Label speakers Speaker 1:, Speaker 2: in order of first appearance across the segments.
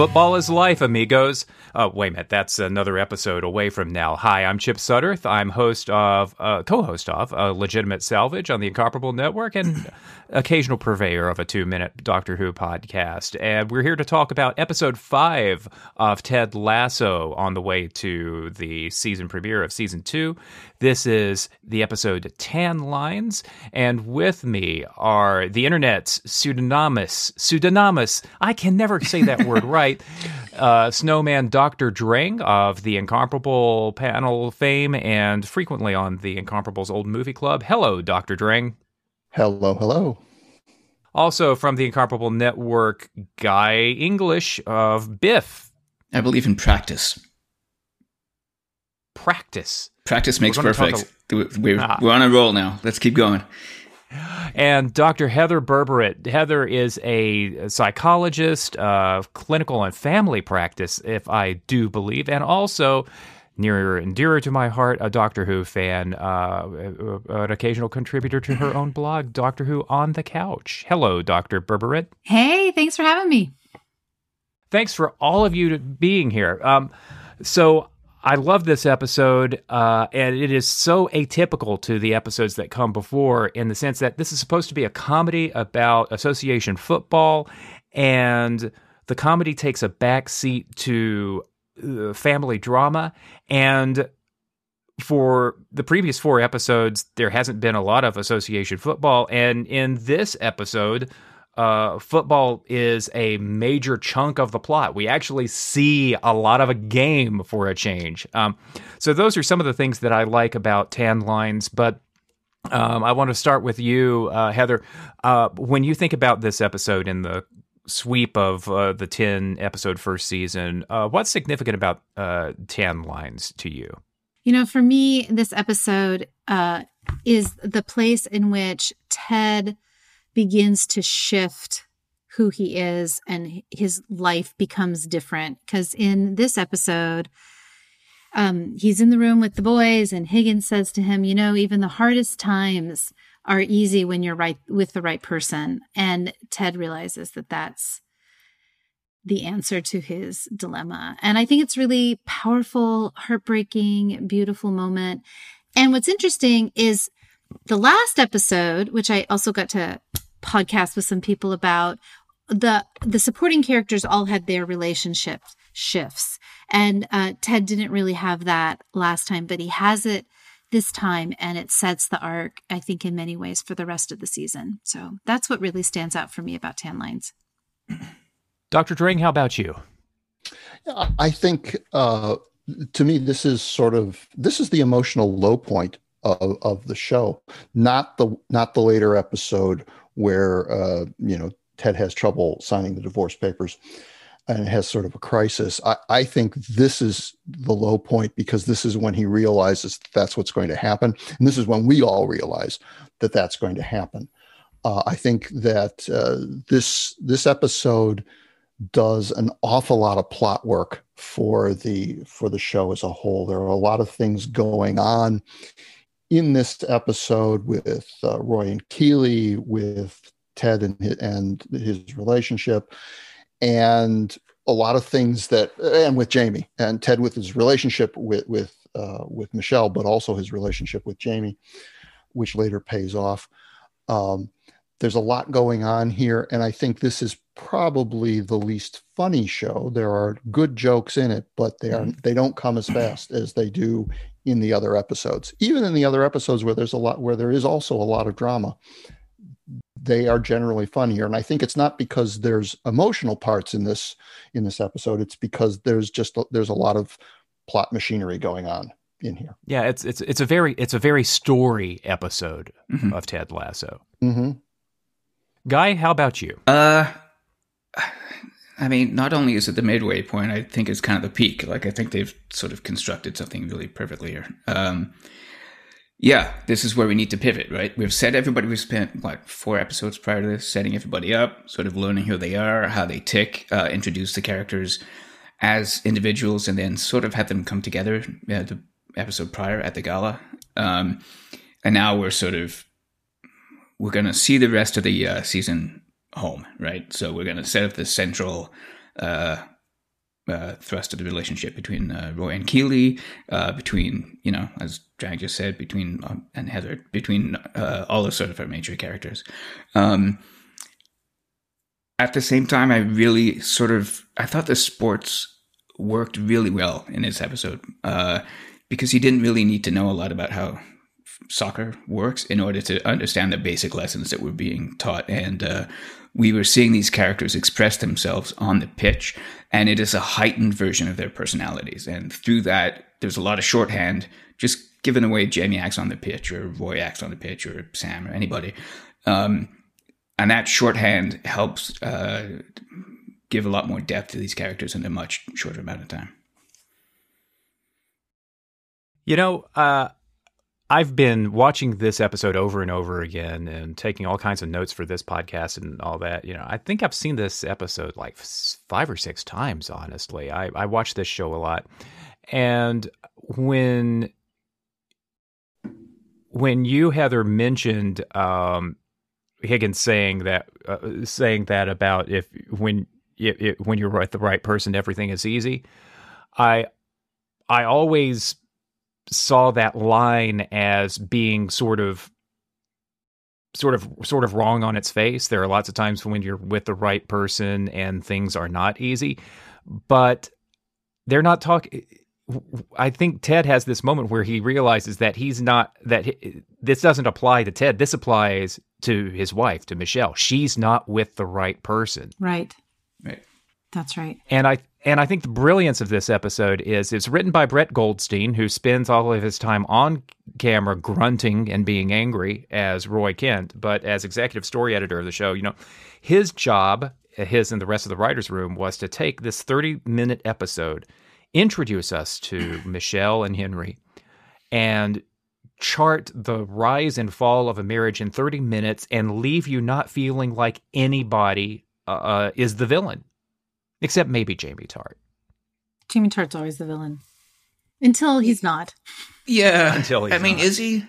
Speaker 1: Football is life, amigos. Uh, wait a minute, that's another episode away from now. Hi, I'm Chip Sudderth. I'm host of, uh, co-host of uh, Legitimate Salvage on the Incomparable Network and occasional purveyor of a two-minute Doctor Who podcast. And we're here to talk about episode five of Ted Lasso on the way to the season premiere of season two. This is the episode Tan Lines, and with me are the internet's pseudonymous, pseudonymous. I can never say that word right. Uh, snowman Dr. Drang of the Incomparable panel fame and frequently on the Incomparables Old Movie Club. Hello, Dr. Drang.
Speaker 2: Hello, hello.
Speaker 1: Also from the Incomparable Network, Guy English of Biff.
Speaker 3: I believe in practice.
Speaker 1: Practice.
Speaker 3: Practice makes
Speaker 1: We're
Speaker 3: perfect. We're,
Speaker 1: Ah.
Speaker 3: we're on a roll now. Let's keep going.
Speaker 1: And Dr. Heather Berberett. Heather is a psychologist, uh, clinical and family practice, if I do believe, and also nearer and dearer to my heart, a Doctor Who fan, uh, an occasional contributor to her own blog, Doctor Who on the Couch. Hello, Dr. Berberett.
Speaker 4: Hey, thanks for having me.
Speaker 1: Thanks for all of you being here. Um, so I love this episode, uh, and it is so atypical to the episodes that come before in the sense that this is supposed to be a comedy about association football, and the comedy takes a back seat to uh, family drama. And for the previous four episodes, there hasn't been a lot of association football, and in this episode, uh, football is a major chunk of the plot. We actually see a lot of a game for a change. Um, so those are some of the things that I like about Tan Lines. But um, I want to start with you, uh, Heather. Uh, when you think about this episode in the sweep of uh, the ten episode first season, uh, what's significant about uh, Tan Lines to you?
Speaker 4: You know, for me, this episode uh, is the place in which Ted begins to shift who he is and his life becomes different. Because in this episode, um, he's in the room with the boys, and Higgins says to him, You know, even the hardest times are easy when you're right with the right person. And Ted realizes that that's the answer to his dilemma. And I think it's really powerful, heartbreaking, beautiful moment. And what's interesting is the last episode, which I also got to podcast with some people about, the the supporting characters all had their relationship shifts. And uh, Ted didn't really have that last time, but he has it this time and it sets the arc, I think, in many ways for the rest of the season. So that's what really stands out for me about Tan Lines.
Speaker 1: Dr. Drang, how about you?
Speaker 2: I- I think uh, to me this is sort of this is the emotional low point of, of the show, not the not the later episode where uh, you know Ted has trouble signing the divorce papers and has sort of a crisis. I, I think this is the low point because this is when he realizes that that's what's going to happen, and this is when we all realize that that's going to happen. Uh, I think that uh, this this episode does an awful lot of plot work for the for the show as a whole. There are a lot of things going on in this episode with uh, Roy and Keeley, with Ted and his, and his relationship, and a lot of things that and with Jamie and Ted with his relationship with with uh, with Michelle, but also his relationship with Jamie, which later pays off. Um, there's a lot going on here, and I think this is probably the least funny show. There are good jokes in it, but they are they don't come as fast as they do in the other episodes. Even in the other episodes where there's a lot where there is also a lot of drama, they are generally funnier. And I think it's not because there's emotional parts in this in this episode. It's because there's just there's a lot of plot machinery going on in here.
Speaker 1: Yeah, it's it's it's a very it's a very story episode
Speaker 3: Mhm.
Speaker 1: of Ted Lasso.
Speaker 2: hmm
Speaker 1: Guy, how about you?
Speaker 3: Uh, I mean, not only is it the midway point, I think it's kind of the peak. Like, I think they've sort of constructed something really perfectly here. Um, yeah, this is where we need to pivot, right? We've set everybody, we've spent, what, four episodes prior to this, setting everybody up, sort of learning who they are, how they tick, uh, introduce the characters as individuals, and then sort of had them come together uh, the episode prior at the gala. Um, and now we're sort of we're going to see the rest of the uh, season home, right? So we're going to set up the central uh, uh, thrust of the relationship between uh, Roy and Keeley, uh, between you know, as Drang just said, between um, and Heather, between uh, all of sort of our major characters. Um, at the same time, I really sort of I thought the sports worked really well in this episode uh, because he didn't really need to know a lot about how soccer works in order to understand the basic lessons that were being taught and uh, we were seeing these characters express themselves on the pitch, and it is a heightened version of their personalities. And through that, there's a lot of shorthand just given away Jamie acts on the pitch, or Roy acts on the pitch, or Sam, or anybody. Um, and that shorthand helps uh, give a lot more depth to these characters in a much shorter amount of time.
Speaker 1: You know, uh, I've been watching this episode over and over again and taking all kinds of notes for this podcast and all that. You know, I think I've seen this episode like five or six times, honestly. I, I watch this show a lot. And when when you Heather mentioned um, Higgins saying that uh, saying that about if when it, it, when you're with the right person everything is easy, I I always saw that line as being sort of sort of sort of wrong on its face. There are lots of times when you're with the right person and things are not easy, but they're not talking I think Ted has this moment where he realizes that he's not that he, this doesn't apply to Ted. This applies to his wife, to Michelle. She's not with the right person.
Speaker 4: Right.
Speaker 3: Right.
Speaker 4: That's right.
Speaker 1: And I and I think the brilliance of this episode is it's written by Brett Goldstein, who spends all of his time on camera grunting and being angry as Roy Kent, but as executive story editor of the show, you know, his job, his and the rest of the writers' room, was to take this 30 minute episode, introduce us to Michelle and Henry, and chart the rise and fall of a marriage in 30 minutes and leave you not feeling like anybody uh, uh is the villain except maybe Jamie Tartt.
Speaker 4: Jamie Tartt's always the villain until he's not.
Speaker 3: Yeah,
Speaker 1: until he's
Speaker 3: I mean,
Speaker 1: not.
Speaker 3: is he?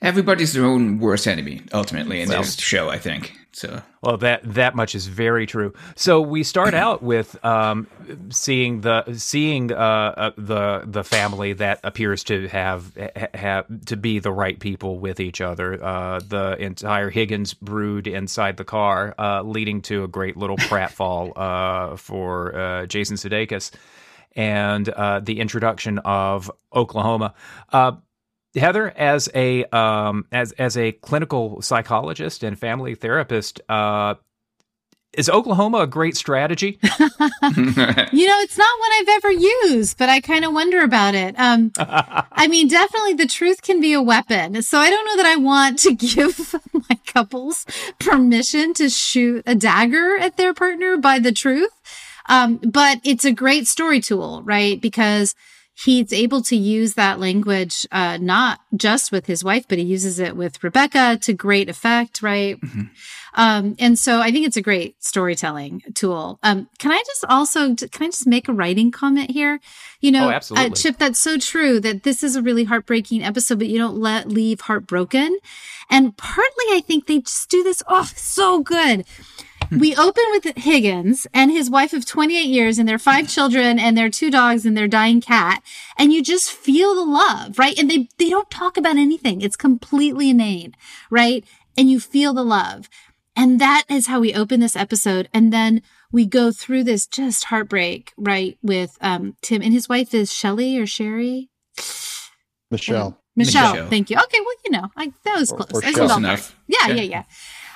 Speaker 3: Everybody's their own worst enemy ultimately in well, this show, I think. So,
Speaker 1: well, that that much is very true. So we start out with um, seeing the seeing uh, uh, the the family that appears to have have to be the right people with each other. Uh, the entire Higgins brood inside the car, uh, leading to a great little pratfall uh, for uh, Jason Sudeikis, and the introduction of Oklahoma. Heather, as a um, as as a clinical psychologist and family therapist, uh, is Oklahoma a great strategy?
Speaker 4: you know, it's not one I've ever used, but I kind of wonder about it. Um, I mean, definitely the truth can be a weapon. So I don't know that I want to give my couples permission to shoot a dagger at their partner by the truth. Um, but it's a great story tool, right? Because he's able to use that language uh, not just with his wife, but he uses it with Rebecca to great effect, right? Mm-hmm. Um, and so I think it's a great storytelling tool. Um, can I just also can I just make a writing comment here? You know,
Speaker 1: oh, uh,
Speaker 4: Chip, that's so true that this is a really heartbreaking episode, but you don't let leave heartbroken. And partly, I think they just do this. Oh, so good we open with Higgins and his wife of 28 years and their five children and their two dogs and their dying cat. And you just feel the love, right? And they, they don't talk about anything. It's completely inane, right? And you feel the love. And that is how we open this episode. And then we go through this just heartbreak, right? With, um, Tim and his wife is Shelly or Sherry?
Speaker 2: Michelle.
Speaker 4: Michelle. Michelle. Thank you. Okay. Well, you know, I, that was close.
Speaker 3: Or, or close enough.
Speaker 4: Yeah, yeah, yeah, yeah.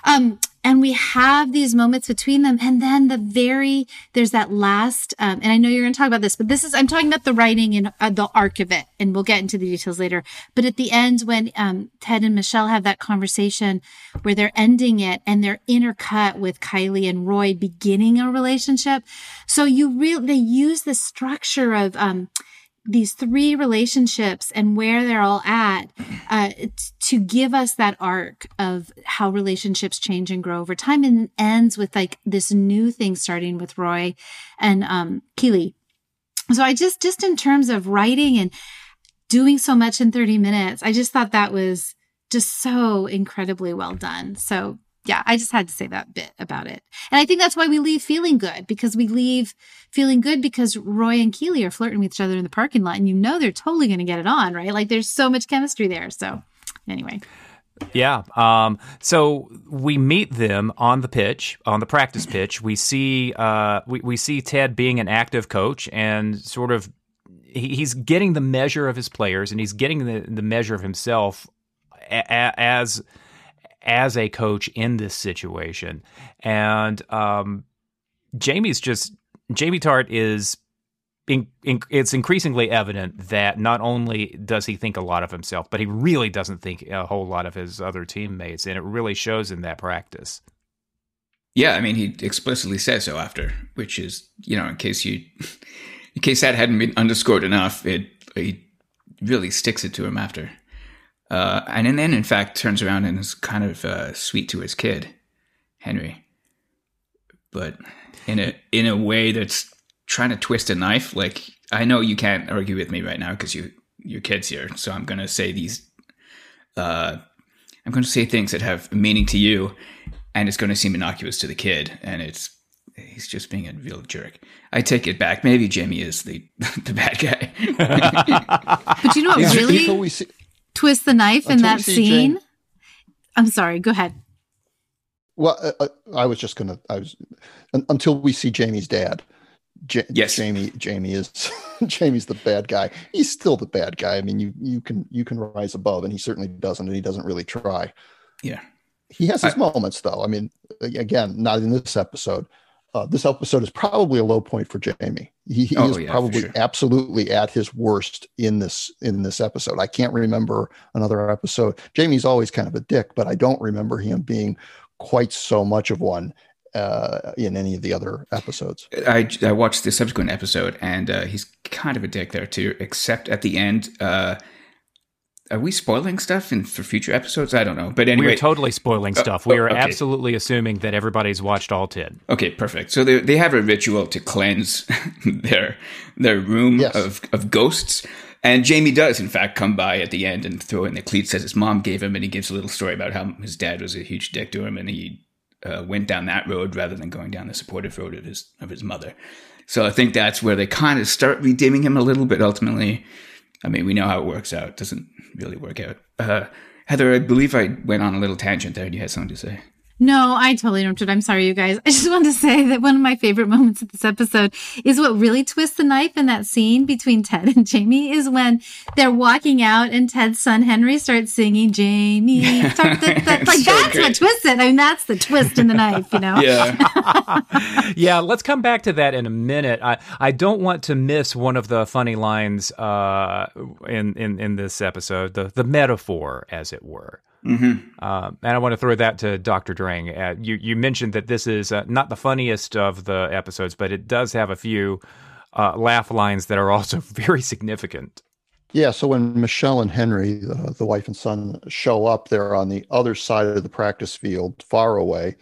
Speaker 4: Um, and we have these moments between them. And then the very, there's that last, um, and I know you're going to talk about this, but this is, I'm talking about the writing and uh, the arc of it. And we'll get into the details later. But at the end, when, um, Ted and Michelle have that conversation where they're ending it and they're intercut with Kylie and Roy beginning a relationship. So you really, they use the structure of, um, these three relationships and where they're all at uh, to give us that arc of how relationships change and grow over time and ends with like this new thing starting with roy and um keeley. So i just just in terms of writing and doing so much in 30 minutes i just thought that was just so incredibly well done. So yeah, I just had to say that bit about it. And I think that's why we leave feeling good because we leave feeling good because Roy and Keeley are flirting with each other in the parking lot and you know they're totally going to get it on, right? Like there's so much chemistry there. So, anyway.
Speaker 1: Yeah. Um, so we meet them on the pitch, on the practice pitch. We see uh, we, we see Ted being an active coach and sort of he, he's getting the measure of his players and he's getting the, the measure of himself a, a, as as a coach in this situation. And um, Jamie's just Jamie Tartt is. In, in, it's increasingly evident that not only does he think a lot of himself, but he really doesn't think a whole lot of his other teammates, and it really shows in that practice.
Speaker 3: Yeah, I mean, he explicitly says so after, which is, you know, in case you, in case that hadn't been underscored enough, it he really sticks it to him after. Uh, and then, in fact, turns around and is kind of uh, sweet to his kid, Henry, but in a in a way that's trying to twist a knife. Like I know you can't argue with me right now because you your kid's here, so I'm gonna say these. Uh, I'm going to say things that have meaning to you, and it's going to seem innocuous to the kid, and it's he's just being a real jerk. I take it back. Maybe Jamie is the the bad
Speaker 4: guy. but you know what really see, twist the knife in that scene? Jane. I'm sorry. Go ahead.
Speaker 2: Well, uh, uh I was just gonna. I was until we see Jamie's dad. J- yes, Jamie. Jamie is Jamie's the bad guy. He's still the bad guy. I mean, you you can you can rise above, and he certainly doesn't, and he doesn't really try.
Speaker 3: Yeah,
Speaker 2: he has his I, moments, though. I mean, again, not in this episode. Uh, this episode is probably a low point for Jamie. He, he oh, is yeah, probably sure. absolutely at his worst in this in this episode. I can't remember another episode. Jamie's always kind of a dick, but I don't remember him being quite so much of one uh, in any of the other episodes.
Speaker 3: I, I watched the subsequent episode, and uh, he's kind of a dick there too. Except at the end, uh, are we spoiling stuff in for future episodes? I don't know, but anyway,
Speaker 1: we're totally spoiling stuff. we are okay. absolutely assuming that everybody's watched all ten.
Speaker 3: Okay, perfect. So they they have a ritual to cleanse their their room yes. of of ghosts. And Jamie does, in fact, come by at the end and throw in the cleats that his mom gave him, and he gives a little story about how his dad was a huge dick to him, and he uh, went down that road rather than going down the supportive road of his of his mother. So I think that's where they kind of start redeeming him a little bit. Ultimately, I mean, we know how it works out. It doesn't really work out. Uh, Heather, I believe I went on a little tangent there. And you had something to say.
Speaker 4: No, I totally interrupted. I'm sorry, you guys. I just wanted to say that one of my favorite moments of this episode is what really twists the knife in that scene between Ted and Jamie is when they're walking out and Ted's son Henry starts singing Jamie. Talk, that, that, like so that's great. what twists it. I mean, that's the twist in the knife, you know?
Speaker 1: Yeah. yeah. Let's come back to that in a minute. I, I don't want to miss one of the funny lines uh, in, in, in this episode, the, the metaphor, as it were. Mm-hmm. Uh, and I want to throw that to Dr. Drang. Uh, you, you mentioned that this is uh, not the funniest of the episodes, but it does have a few uh, laugh lines that are also very significant.
Speaker 2: Yeah, so when Michelle and Henry, the, the wife and son, show up, they're on the other side of the practice field, far away.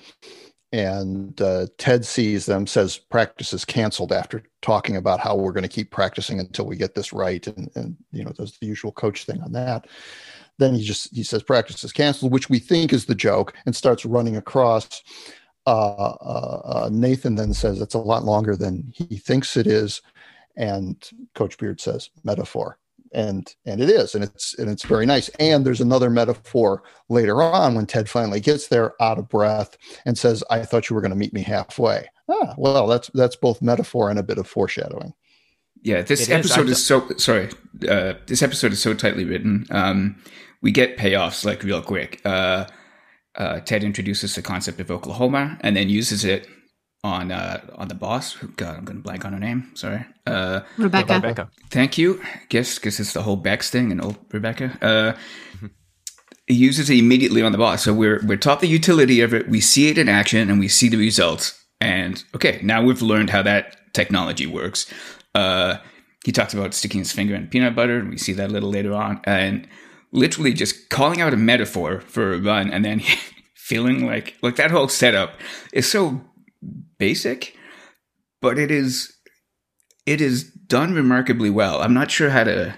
Speaker 2: And uh, Ted sees them, says practice is canceled after talking about how we're going to keep practicing until we get this right. And, and you know, does the usual coach thing on that then he just he says practice is canceled, which we think is the joke, and starts running across. Uh, uh, uh, Nathan then says it's a lot longer than he thinks it is, and Coach Beard says metaphor, and and it is, and it's and it's very nice. And there's another metaphor later on when Ted finally gets there, out of breath, and says, "I thought you were going to meet me halfway." Ah, well, that's that's both metaphor and a bit of foreshadowing.
Speaker 3: Yeah, this it episode is, is, so sorry. Uh, this episode is so tightly written. Um, we get payoffs like real quick. Uh, uh, Ted introduces the concept of Oklahoma and then uses it on uh, on the boss. God, I'm going to blank on her name. Sorry, uh,
Speaker 4: Rebecca.
Speaker 3: Rebecca. Thank you. Guess because it's the whole Bex thing and old Rebecca. Uh, he uses it immediately on the boss. So we're we're taught the utility of it. We see it in action and we see the results. And okay, now we've learned how that technology works. Uh, he talks about sticking his finger in peanut butter, and we see that a little later on. And literally just calling out a metaphor for a run and then feeling like like that whole setup is so basic, but it is it is done remarkably well. I'm not sure how to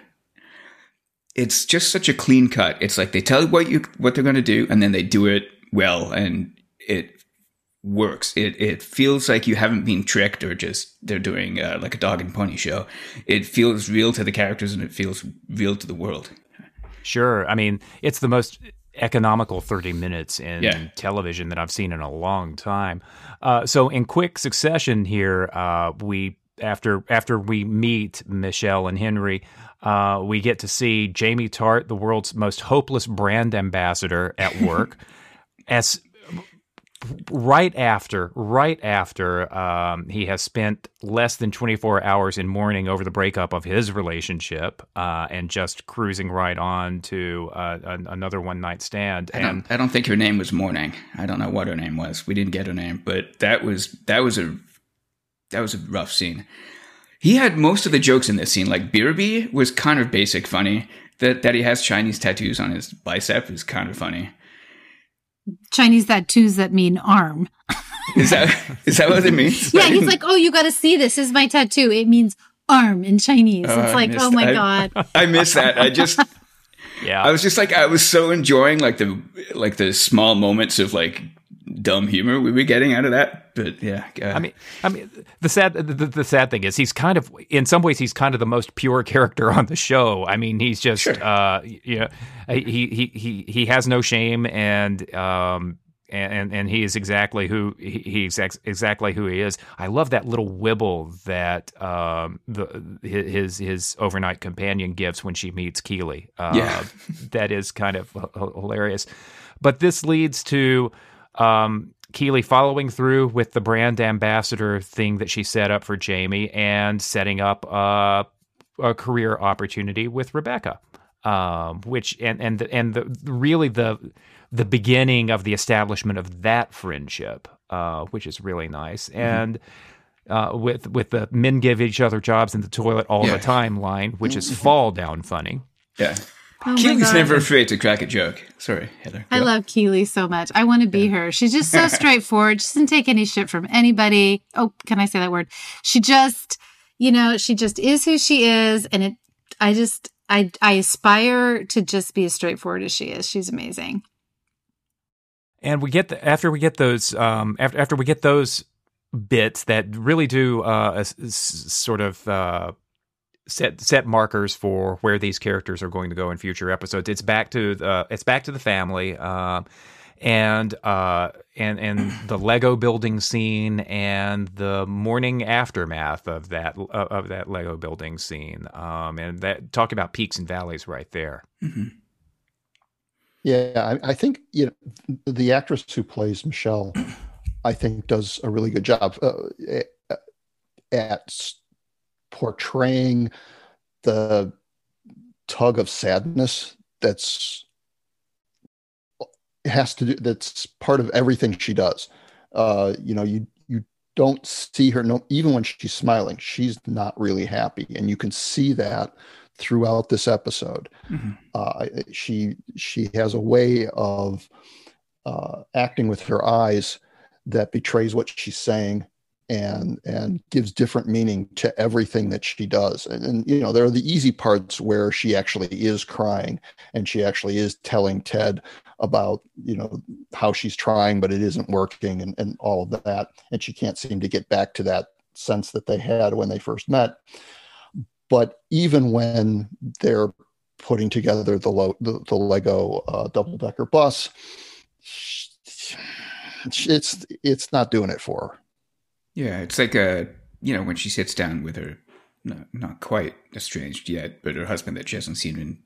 Speaker 3: it's just such a clean cut. It's like they tell you what you what they're going to do and then they do it well and it works. It it feels like you haven't been tricked or just they're doing uh, like a dog and pony show. It feels real to the characters and it feels real to the world.
Speaker 1: Sure. I mean, it's the most economical 30 minutes in
Speaker 3: Yeah.
Speaker 1: television that I've seen in a long time. Uh, so in quick succession here, uh, we after after we meet Michelle and Henry, uh, we get to see Jamie Tartt, the world's most hopeless brand ambassador, at work. as right after right after um, he has spent less than 24 hours in mourning over the breakup of his relationship uh, and just cruising right on to uh, an, another one night stand
Speaker 3: I
Speaker 1: and
Speaker 3: don't, I don't think her name was Morning. I don't know what her name was. We didn't get her name, but that was that was a that was a rough scene. He had most of the jokes in this scene. Like Beerby was kind of basic funny. That that he has Chinese tattoos on his bicep is kind of funny.
Speaker 4: Chinese tattoos that mean arm.
Speaker 3: Is that is that what it means?
Speaker 4: Yeah, he's like, oh, you got to see this. This is my tattoo. It means arm in Chinese.
Speaker 3: Oh,
Speaker 4: it's
Speaker 3: I
Speaker 4: like, oh my
Speaker 3: that.
Speaker 4: god.
Speaker 3: I miss that. I just
Speaker 1: yeah
Speaker 3: I was just like I was so enjoying like the like the small moments of like dumb humor we were getting out of that. But yeah,
Speaker 1: I mean, I mean, the sad the, the, sad thing is he's kind of in some ways he's kind of the most pure character on the show. I mean, he's just
Speaker 3: Sure.
Speaker 1: uh, you know, he he he he has no shame and um and and he is exactly who he, he's ex- exactly who he is. I love that little wibble that um the his his overnight companion gives when she meets Keeley. Uh,
Speaker 3: Yeah.
Speaker 1: that is kind of h- hilarious. But this leads to um, Keeley following through with the brand ambassador thing that she set up for Jamie and setting up uh, a career opportunity with Rebecca, um, which and and the, and the really the the beginning of the establishment of that friendship, uh, which is really nice and. Uh, with with the men give each other jobs in the toilet all
Speaker 3: Yeah.
Speaker 1: the time line, which is fall down funny.
Speaker 3: yeah.
Speaker 4: Oh Keeley's
Speaker 3: never afraid to crack a joke. Sorry, Heather.
Speaker 4: I love Keely so much. I want to be her. She's just so straightforward. She doesn't take any shit from anybody. Oh, can I say that word? She just, you know, she just is who she is. And it, I just, I, I aspire to just be as straightforward as she is. She's amazing.
Speaker 1: And we get the, after we get those um, after after we get those bits that really do uh, s- s- sort of uh, set set markers for where these characters are going to go in future episodes. It's back to the it's back to the family. Um, and uh, and and the Lego building scene and the morning aftermath of that uh, of that Lego building scene, um, and that talk about peaks and valleys right there.
Speaker 3: Mhm.
Speaker 2: Yeah, I, I think you know the actress who plays Michelle, I think does a really good job uh, at, at s- portraying the tug of sadness that's has to do that's part of everything she does. Uh, you know, you you don't see her no even when she's smiling, she's not really happy, and you can see that throughout this episode
Speaker 3: Mhm.
Speaker 2: uh, she she has a way of uh, acting with her eyes that betrays what she's saying and and gives different meaning to everything that she does. And, and you know there are the easy parts where she actually is crying and she actually is telling ted about you know how she's trying but it isn't working and, and all of that. And she can't seem to get back to that sense that they had when they first met. But even when they're putting together the lo- the, the Lego uh, double decker bus, it's it's not doing it for her.
Speaker 3: Yeah, it's like a you know when she sits down with her, not, not quite estranged yet, but her husband that she hasn't seen in.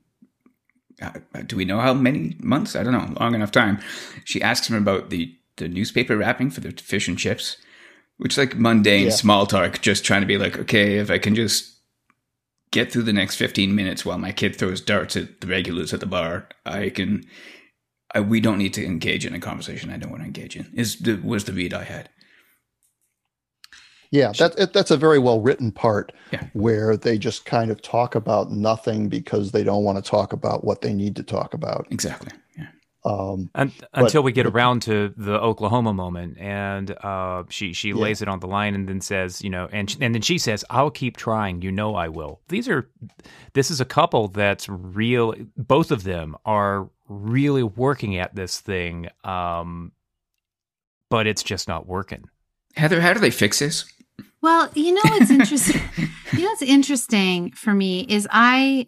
Speaker 3: Uh, do we know how many months? I don't know. Long enough time. She asks him about the the newspaper wrapping for the fish and chips, which is like mundane
Speaker 2: Yeah.
Speaker 3: small talk. Just trying to be like, okay, if I can just get through the next fifteen minutes while my kid throws darts at the regulars at the bar, I can. I, we don't need to engage in a conversation I don't want to engage in. Is the was the read I had.
Speaker 2: Yeah, that it- that's a very well written part
Speaker 3: Yeah.
Speaker 2: where they just kind of talk about nothing because they don't want to talk about what they need to talk about.
Speaker 3: Exactly. Yeah.
Speaker 2: Um,
Speaker 1: Un until we get around to the Oklahoma moment, and uh, she she lays it on the line, and then says, you know, and and then she says, "I'll keep trying. You know, I will." These are, this is a couple that's real. Both of them are really working at this thing, um, but it's just not working.
Speaker 3: Heather, how do they fix this?
Speaker 4: Well, you know what's interesting. you know what's interesting for me is I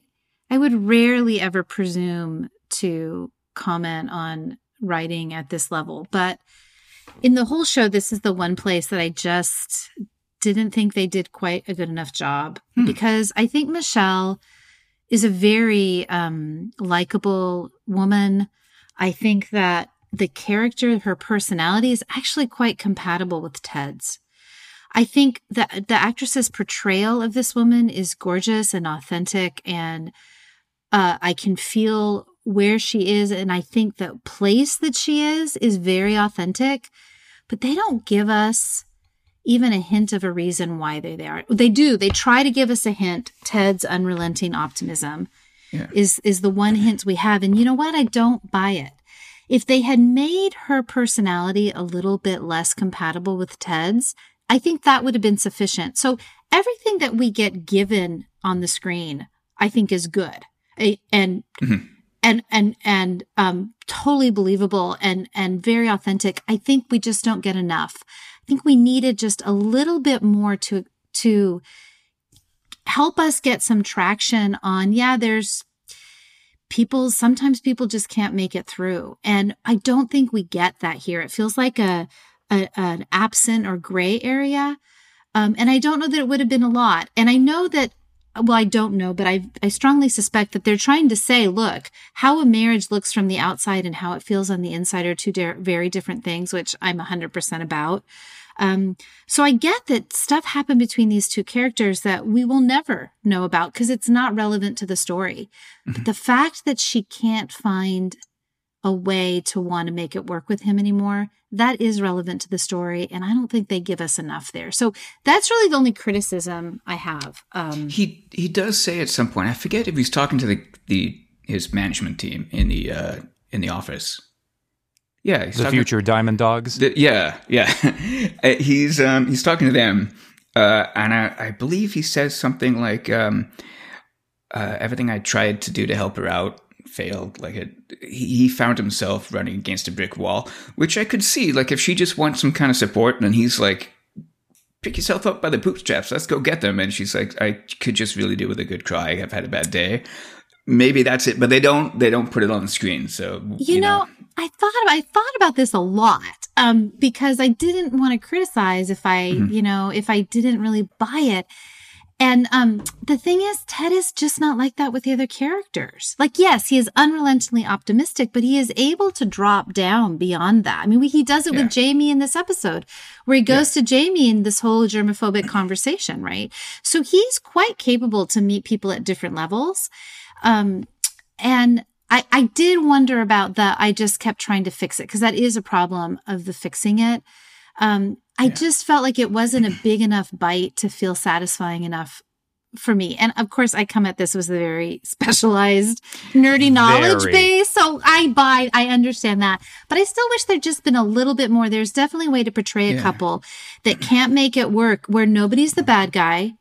Speaker 4: I would rarely ever presume to comment on writing at this level, but in the whole show, this is the one place that I just didn't think they did quite a good enough job hmm. because I think Michelle is a very um, likable woman. I think that the character, her personality is actually quite compatible with Ted's. I think that the actress's portrayal of this woman is gorgeous and authentic, and uh, I can feel where she is. And I think the place that she is is very authentic, but they don't give us even a hint of a reason why they're there. They do. They try to give us a hint. Ted's unrelenting optimism yeah. is is the one hint we have. And you know what? I don't buy it. If they had made her personality a little bit less compatible with Ted's, I think that would have been sufficient. So everything that we get given on the screen, I think is good. And mm-hmm. and and and um totally believable and and very authentic. I think we just don't get enough I think we needed just a little bit more to to help us get some traction on yeah there's people sometimes people just can't make it through and i don't think we get that here it feels like a, a an absent or gray area um, and i don't know that it would have been a lot and i know that well, I don't know, but I, I strongly suspect that they're trying to say, look, how a marriage looks from the outside and how it feels on the inside are two de- very different things, which I'm 100% about. Um, so I get that stuff happened between these two characters that we will never know about because it's not relevant to the story. Mm-hmm. But the fact that she can't find a way to want to make it work with him anymore, that is relevant to the story. And I don't think they give us enough there. So that's really the only criticism I have. Um,
Speaker 3: he he does say at some point, I forget if he's talking to the, the his management team in the uh, in the office yeah,
Speaker 1: the talking, future Diamond Dogs.
Speaker 3: The, yeah, yeah. Uh, he's um, he's talking to them, uh, and I, I, believe he says something like, um, uh, "Everything I tried to do to help her out failed. Like it, he found himself running against a brick wall, which I could see. Like if she just wants some kind of support, and he's like." Pick yourself up by the bootstraps. Let's go get them. And she's like, I could just really do with a good cry. I've had a bad day maybe that's it but they don't they don't put it on the screen so
Speaker 4: you, you know, know, i thought i thought about this a lot um because i didn't want to criticize if i mm-hmm. you know if i didn't really buy it and um the thing is ted is just not like that with the other characters like yes he is unrelentingly optimistic but he is able to drop down beyond that i mean we, he does it yeah. with jamie in this episode where he goes yeah. to jamie in this whole germophobic conversation right so he's quite capable to meet people at different levels um, and I, I did wonder about that. I just kept trying to fix it because that is a problem of the fixing it. Um, I yeah. just felt like it wasn't a big enough bite to feel satisfying enough for me. And of course, I come at this with a very specialized, nerdy knowledge very. base. So I buy, I understand that. But I still wish there'd just been a little bit more. There's definitely a way to portray a yeah. couple that can't make it work where nobody's the bad guy.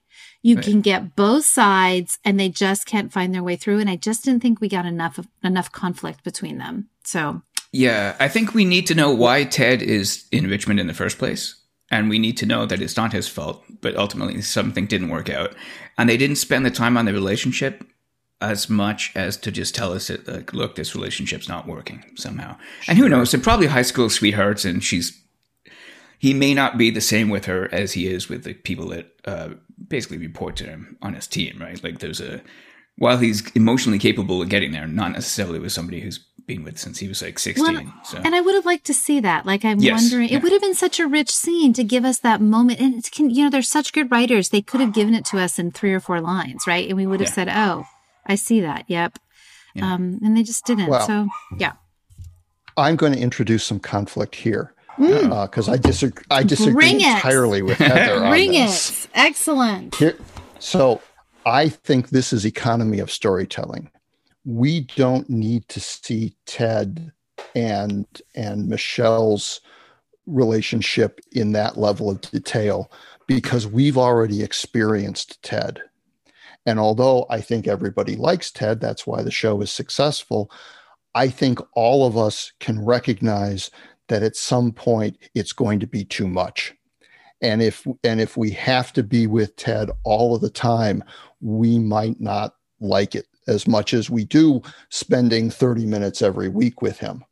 Speaker 4: You right. can get both sides and they just can't find their way through. And I just didn't think we got enough of, enough conflict between them. So
Speaker 3: yeah, I think we need to know why Ted is in Richmond in the first place. And we need to know that it's not his fault, but ultimately something didn't work out. And they didn't spend the time on the relationship as much as to just tell us that, like, look, this relationship's not working somehow. Sure. And who knows? They're probably high school sweethearts, and she's he may not be the same with her as he is with the people that uh, basically report to him on his team, right? Like there's a while he's emotionally capable of getting there, not necessarily with somebody who's been with since he was like 16. Well,
Speaker 4: so. And I would have liked to see that. Like I'm yes, wondering, yeah. it would have been such a rich scene to give us that moment. And it's, can, you know, they're such good writers. They could have given it to us in three or four lines, right? And we would have yeah. said, "Oh, I see that. Yep." Yeah. Um, and they just didn't. Well, so yeah.
Speaker 2: I'm going to introduce some conflict here because mm. uh, I disagree. I disagree entirely with Heather.
Speaker 4: Bring it. Excellent.
Speaker 2: Here, so I think this is economy of storytelling. We don't need to see Ted and and Michelle's relationship in that level of detail because we've already experienced Ted. And although I think everybody likes Ted, that's why the show is successful. I think all of us can recognize that at some point it's going to be too much and if and if we have to be with ted all of the time we might not like it as much as we do spending 30 minutes every week with him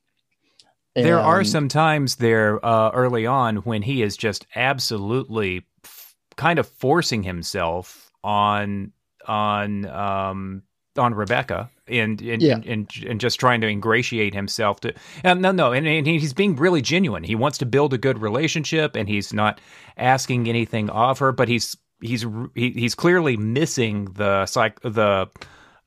Speaker 1: and there are some times there uh, early on when he is just absolutely f- kind of forcing himself on on um, on Rebecca and and, yeah. and, and, and just trying to ingratiate himself to and no no and, and he's being really genuine. He wants to build a good relationship and he's not asking anything of her, but he's he's he, he's clearly missing the psych the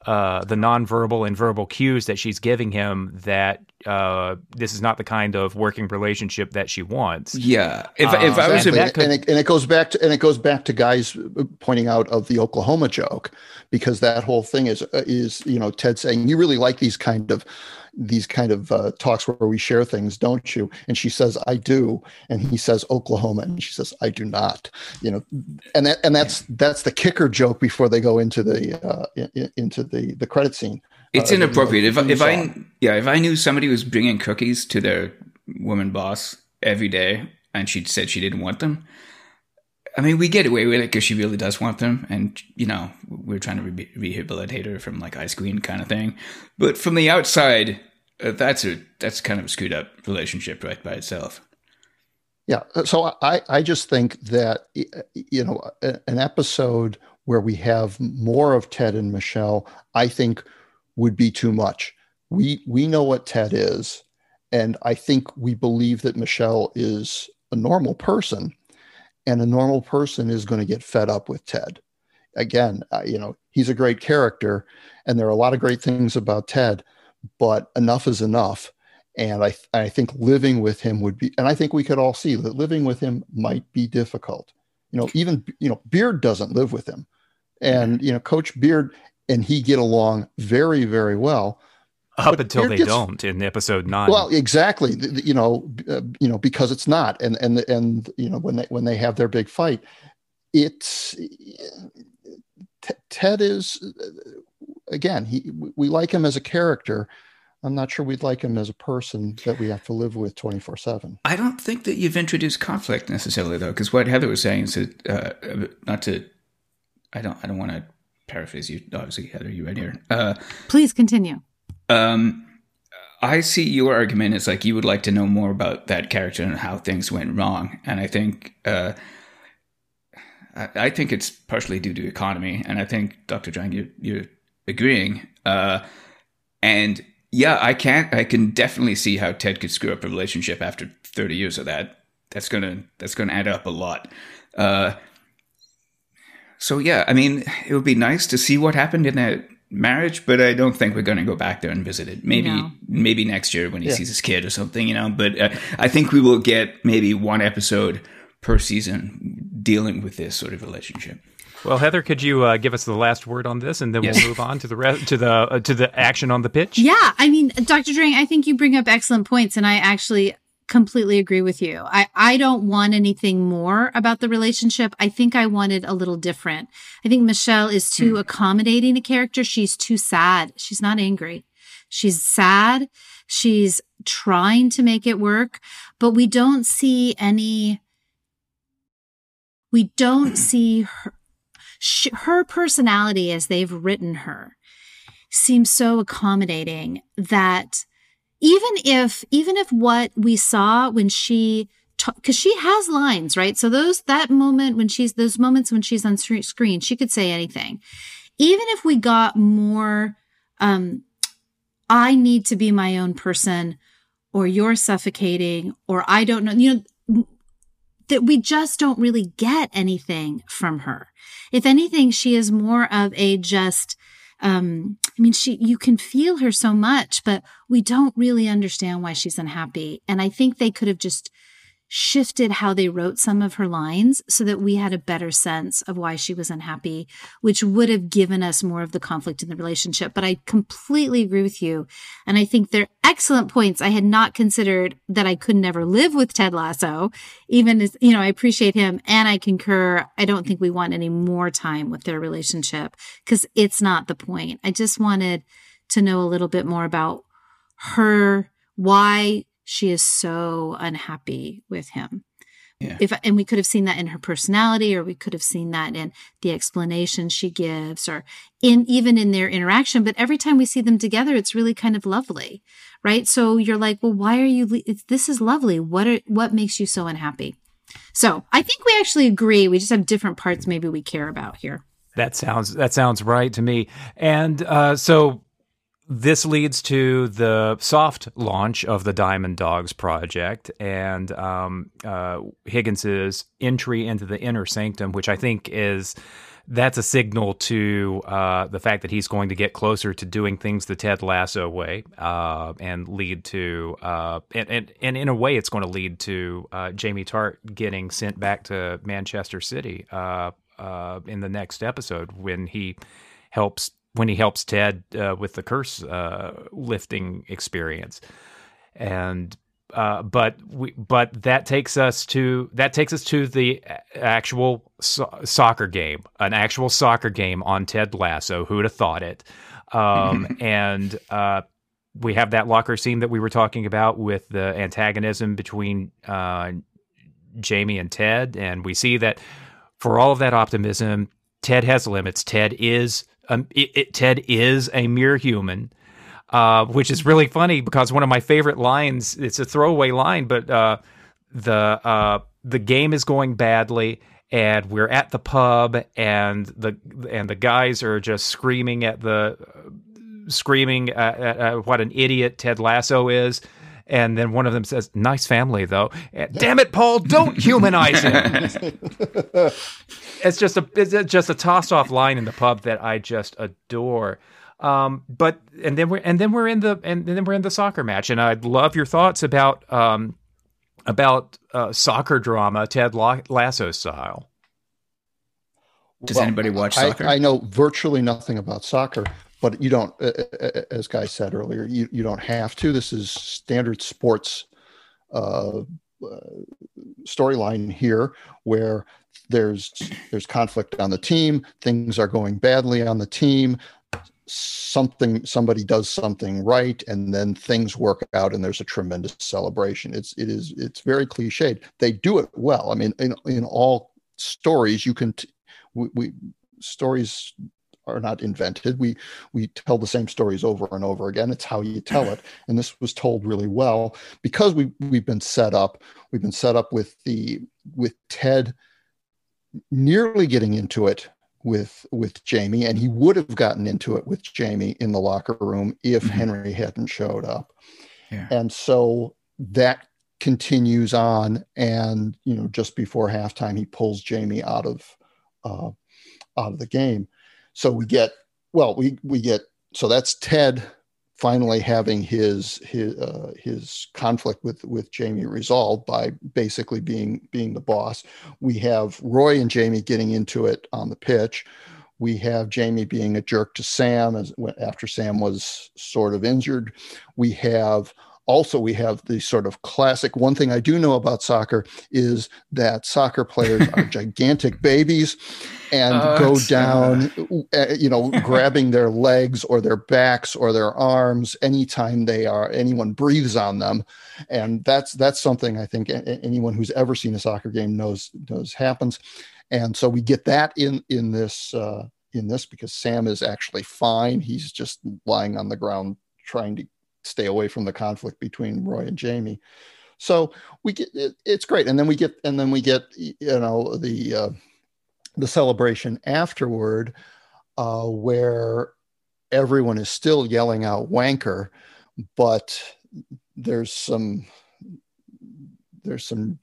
Speaker 1: uh, the nonverbal and verbal cues that she's giving him that uh, this is not the kind of working relationship that she wants.
Speaker 3: Yeah, if, if I was,
Speaker 2: exactly. could... and, it, and it goes back to and it goes back to guys pointing out of the Oklahoma joke because that whole thing is uh, is you know Ted saying you really like these kind of these kind of uh, talks where we share things, don't you? And she says, I do. And he says, Oklahoma. And she says, I do not. You know, and that, and that's, that's the kicker joke before they go into the, uh, into the, the credit scene.
Speaker 3: It's uh, inappropriate. If, if I, yeah, if I knew somebody was bringing cookies to their woman boss every day and she said she didn't want them, I mean, we get away with it because she really does want them, and you know, we're trying to re- rehabilitate her from like ice queen kind of thing. But from the outside, uh, that's a that's kind of a screwed up relationship right by itself.
Speaker 2: Yeah. Uh, so I I just think that uh, you know an episode where we have more of Ted and Michelle, I think would be too much. We we know what Ted is, and I think we believe that Michelle is a normal person, and a normal person is going to get fed up with Ted. Again, uh, you know, he's a great character, and there are a lot of great things about Ted but enough is enough. And I, I think living with him would be, and I think we could all see that living with him might be difficult. You know, even, you know, Beard doesn't live with him. And, you know, Coach Beard and he get along very, very well.
Speaker 1: Up until they gets, don't in episode nine.
Speaker 2: Well, exactly. You know, uh, you know, because it's not. And, and, and, you know, when they, when they have their big fight, it's, Ted is again, he we like him as a character. I'm not sure we'd like him as a person that we have to live with 24 7.
Speaker 3: I don't think that you've introduced conflict necessarily, though, because what Heather was saying is that, uh, not to, I don't, I don't want to paraphrase you. Obviously, Heather, you right here. Uh,
Speaker 4: Please continue.
Speaker 3: Um, I see your argument is like you would like to know more about that character and how things went wrong. And I think, uh, I, think it's partially due to economy. And I think, Dr. Drang, you, you're agreeing. Uh, and yeah, I can't. I can definitely see how Ted could screw up a relationship after 30 years of that. That's gonna that's gonna add up a lot. Uh, so yeah, I mean, it would be nice to see what happened in that marriage, but I don't think we're going to go back there and visit it. Maybe no. maybe next year when he yeah. sees his kid or something, you know. But uh, I think we will get maybe one episode per season dealing with this sort of relationship.
Speaker 1: Well, Heather, could you uh, give us the last word on this, and then yes. we'll move on to the rest to the uh, to the action on the pitch?
Speaker 4: Yeah, I mean, Dr. Drang, I think you bring up excellent points, and I actually completely agree with you. I I don't want anything more about the relationship. I think I wanted a little different. I think Michelle is too hmm. accommodating a character. She's too sad. She's not angry. She's sad. She's trying to make it work, but we don't see any we don't see her, she, her personality as they've written her seems so accommodating that even if even if what we saw when she because she has lines right so those that moment when she's those moments when she's on screen she could say anything even if we got more um i need to be my own person or you're suffocating or i don't know you know that we just don't really get anything from her. If anything, she is more of a just, um, I mean, she, you can feel her so much, but we don't really understand why she's unhappy. And I think they could have just shifted how they wrote some of her lines so that we had a better sense of why she was unhappy, which would have given us more of the conflict in the relationship. But I completely agree with you. And I think they're excellent points. I had not considered that I could never live with Ted Lasso, even as, you know, I appreciate him and I concur. I don't think we want any more time with their relationship because it's not the point. I just wanted to know a little bit more about her, why she is so unhappy with him.
Speaker 3: Yeah.
Speaker 4: If and we could have seen that in her personality, or we could have seen that in the explanation she gives, or in even in their interaction. But every time we see them together, it's really kind of lovely, right? So you're like, well, why are you? Le- this is lovely. What are what makes you so unhappy? So I think we actually agree. We just have different parts maybe we care about here.
Speaker 1: That sounds that sounds right to me. And uh, so this leads to the soft launch of the Diamond Dogs project. And um, uh, Higgins's entry into the inner sanctum, which I think is that's a signal to uh, the fact that he's going to get closer to doing things the Ted Lasso way uh, and lead to uh, and, and and in a way it's going to lead to uh, Jamie Tartt getting sent back to Manchester City uh, in the next episode when he helps when he helps Ted uh, with the curse uh, lifting experience, and uh, but we but that takes us to that takes us to the actual so- soccer game, an actual soccer game on Ted Lasso. Who'd have thought it? Um, and uh, we have that locker scene that we were talking about with the antagonism between uh, Jamie and Ted, and we see that for all of that optimism, Ted has limits. Ted is um, it, it, Ted is a mere human, uh, which is really funny because one of my favorite lines. It's a throwaway line, but uh, the uh, the game is going badly, and we're at the pub, and the and the guys are just screaming at the screaming at, at what an idiot Ted Lasso is. And then one of them says, "Nice family, though." And, Damn it, Paul! Don't humanize him. it's just a it's just a tossed off line in the pub that I just adore. Um, but and then we're and then we're in the and then we're in the soccer match, and I'd love your thoughts about um, about uh, soccer drama, Ted Lasso style.
Speaker 3: Does well, anybody watch soccer?
Speaker 2: I, I know virtually nothing about soccer, but you don't, uh, as Guy said earlier, you, you don't have to. This is standard sports uh, uh, storyline here, where there's there's conflict on the team, things are going badly on the team, something somebody does something right, and then things work out, and there's a tremendous celebration. It's it is it's very cliched. They do it well. I mean, in in all stories, you can. T- we, we stories are not invented. We we tell the same stories over and over again. It's how you tell it, and this was told really well because we we've been set up. We've been set up with the with Ted nearly getting into it with with Jamie, and he would have gotten into it with Jamie in the locker room if mm-hmm. Henry hadn't showed up. Yeah. And so that continues on, and you know, just before halftime, he pulls Jamie out of uh, out of the game so we get well we we get so that's ted finally having his his uh, his conflict with with Jamie resolved by basically being being the boss. We have Roy and Jamie getting into it on the pitch. We have Jamie being a jerk to Sam as after Sam was sort of injured. We have also we have the sort of classic one thing i do know about soccer is that soccer players are gigantic babies and oh, go down uh, you know grabbing their legs or their backs or their arms anytime they are anyone breathes on them. And that's that's something i think anyone who's ever seen a soccer game knows knows happens. And so we get that in in this uh in this because sam is actually fine. He's just lying on the ground trying to stay away from the conflict between Roy and Jamie. So we get it, it's great, and then we get and then we get you know the uh, the celebration afterward, uh, where everyone is still yelling out "wanker," but there's some there's some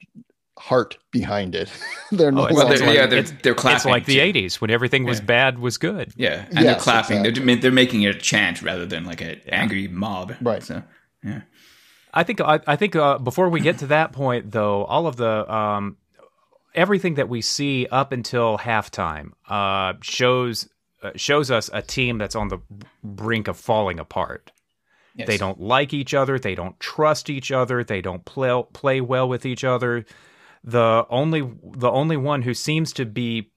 Speaker 2: heart behind it.
Speaker 1: they're oh, well, they're, like, yeah, they're, they're clapping. It's like the '80s when everything was yeah. bad was good.
Speaker 3: Yeah, and yes, they're clapping. Exactly. They're, they're making it a chant rather than like an angry mob.
Speaker 2: Right.
Speaker 3: So, yeah.
Speaker 1: I think I, I think uh, before we get to that point, though, all of the um, everything that we see up until halftime uh, shows uh, shows us a team that's on the brink of falling apart. Yes. They don't like each other. They don't trust each other. They don't play play well with each other the only the only one who seems to be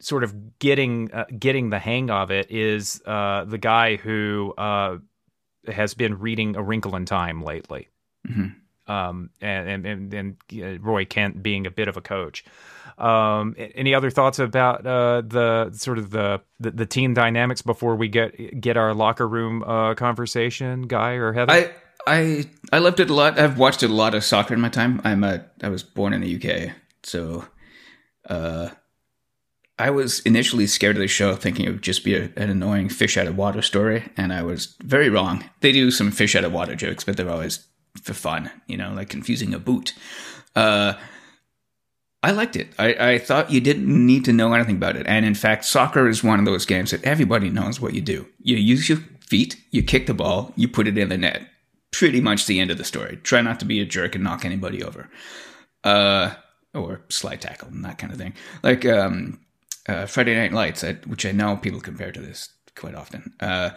Speaker 1: sort of getting uh, getting the hang of it is uh, the guy who uh, has been reading A Wrinkle in Time lately.
Speaker 3: Mm-hmm.
Speaker 1: um, and, and and and Roy Kent being a bit of a coach. Um, any other thoughts about uh, the sort of the, the, the team dynamics before we get get our locker room uh, conversation, Guy or Heather?
Speaker 3: I I I loved it a lot. I've watched a lot of soccer in my time. I'm a I was born in the UK, so uh, I was initially scared of the show, thinking it would just be a, an annoying fish out of water story, and I was very wrong. They do some fish out of water jokes, but they're always for fun, you know, like confusing a boot. Uh, I liked it. I, I thought you didn't need to know anything about it. And in fact, soccer is one of those games that everybody knows what you do. You use your feet, you kick the ball, you put it in the net. Pretty much the end of the story. Try not to be a jerk and knock anybody over. Uh, or slide tackle and that kind of thing. Like um, uh, Friday Night Lights, which I know people compare to this quite often. Uh,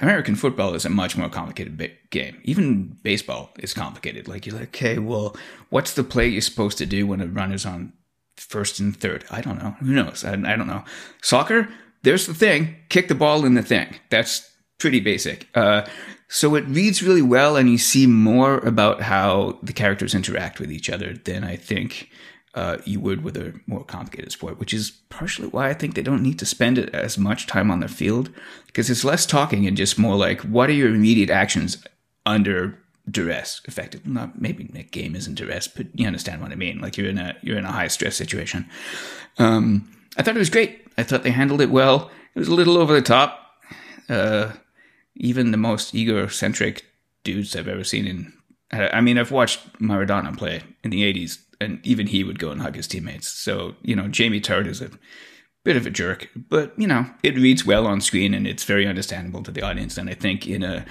Speaker 3: American football is a much more complicated game. Even baseball is complicated. Like you're like, okay, well, what's the play you're supposed to do when a runner's on first and third? I don't know. Who knows? I, I don't know. Soccer, there's the thing. Kick the ball in the thing. That's pretty basic. Uh, so it reads really well, and you see more about how the characters interact with each other than I think uh, you would with a more complicated sport, which is partially why I think they don't need to spend as much time on the field because it's less talking and just more like what are your immediate actions under duress, effectively. Not maybe the game isn't duress, but you understand what I mean. Like you're in a you're in a high stress situation. Um, I thought it was great. I thought they handled it well. It was a little over the top. Uh, even the most egocentric dudes I've ever seen in. I mean, I've watched Maradona play in the '80s and even he would go and hug his teammates. So, you know, Jamie Tartt is a bit of a jerk, but you know, it reads well on screen and it's very understandable to the audience. And I think in a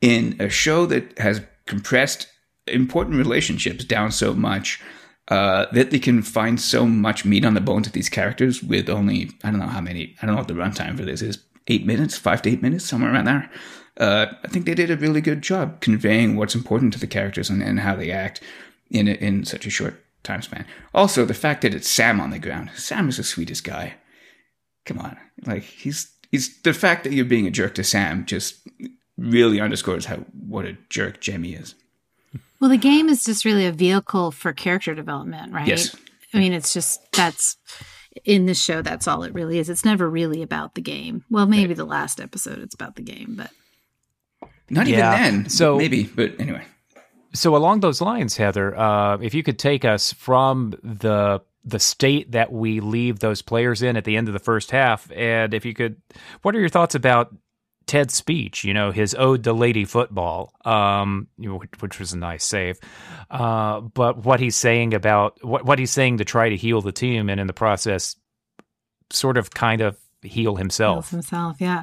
Speaker 3: in a show that has compressed important relationships down so much uh, that they can find so much meat on the bones of these characters with only I don't know how many I don't know what the runtime for this is eight minutes, five to eight minutes, somewhere around there. Uh, I think they did a really good job conveying what's important to the characters and, and how they act in a, in such a short time span. Also, the fact that it's Sam on the ground. Sam is the sweetest guy. Come on, like he's he's the fact that you're being a jerk to Sam just really underscores how what a jerk Jamie is.
Speaker 4: Well, the game is just really a vehicle for character development, right?
Speaker 3: Yes.
Speaker 4: I mean, it's just that's in this show. That's all it really is. It's never really about the game. Well, maybe right. the last episode it's about the game, but
Speaker 3: not yeah. even then. So maybe, but anyway.
Speaker 1: So along those lines, Heather, uh, if you could take us from the the state that we leave those players in at the end of the first half, and if you could, what are your thoughts about Ted's speech? You know, his ode to Lady Football, um, which was a nice save, uh, but what he's saying about what what he's saying to try to heal the team, and in the process, sort of kind of heal himself.
Speaker 4: himself, yeah.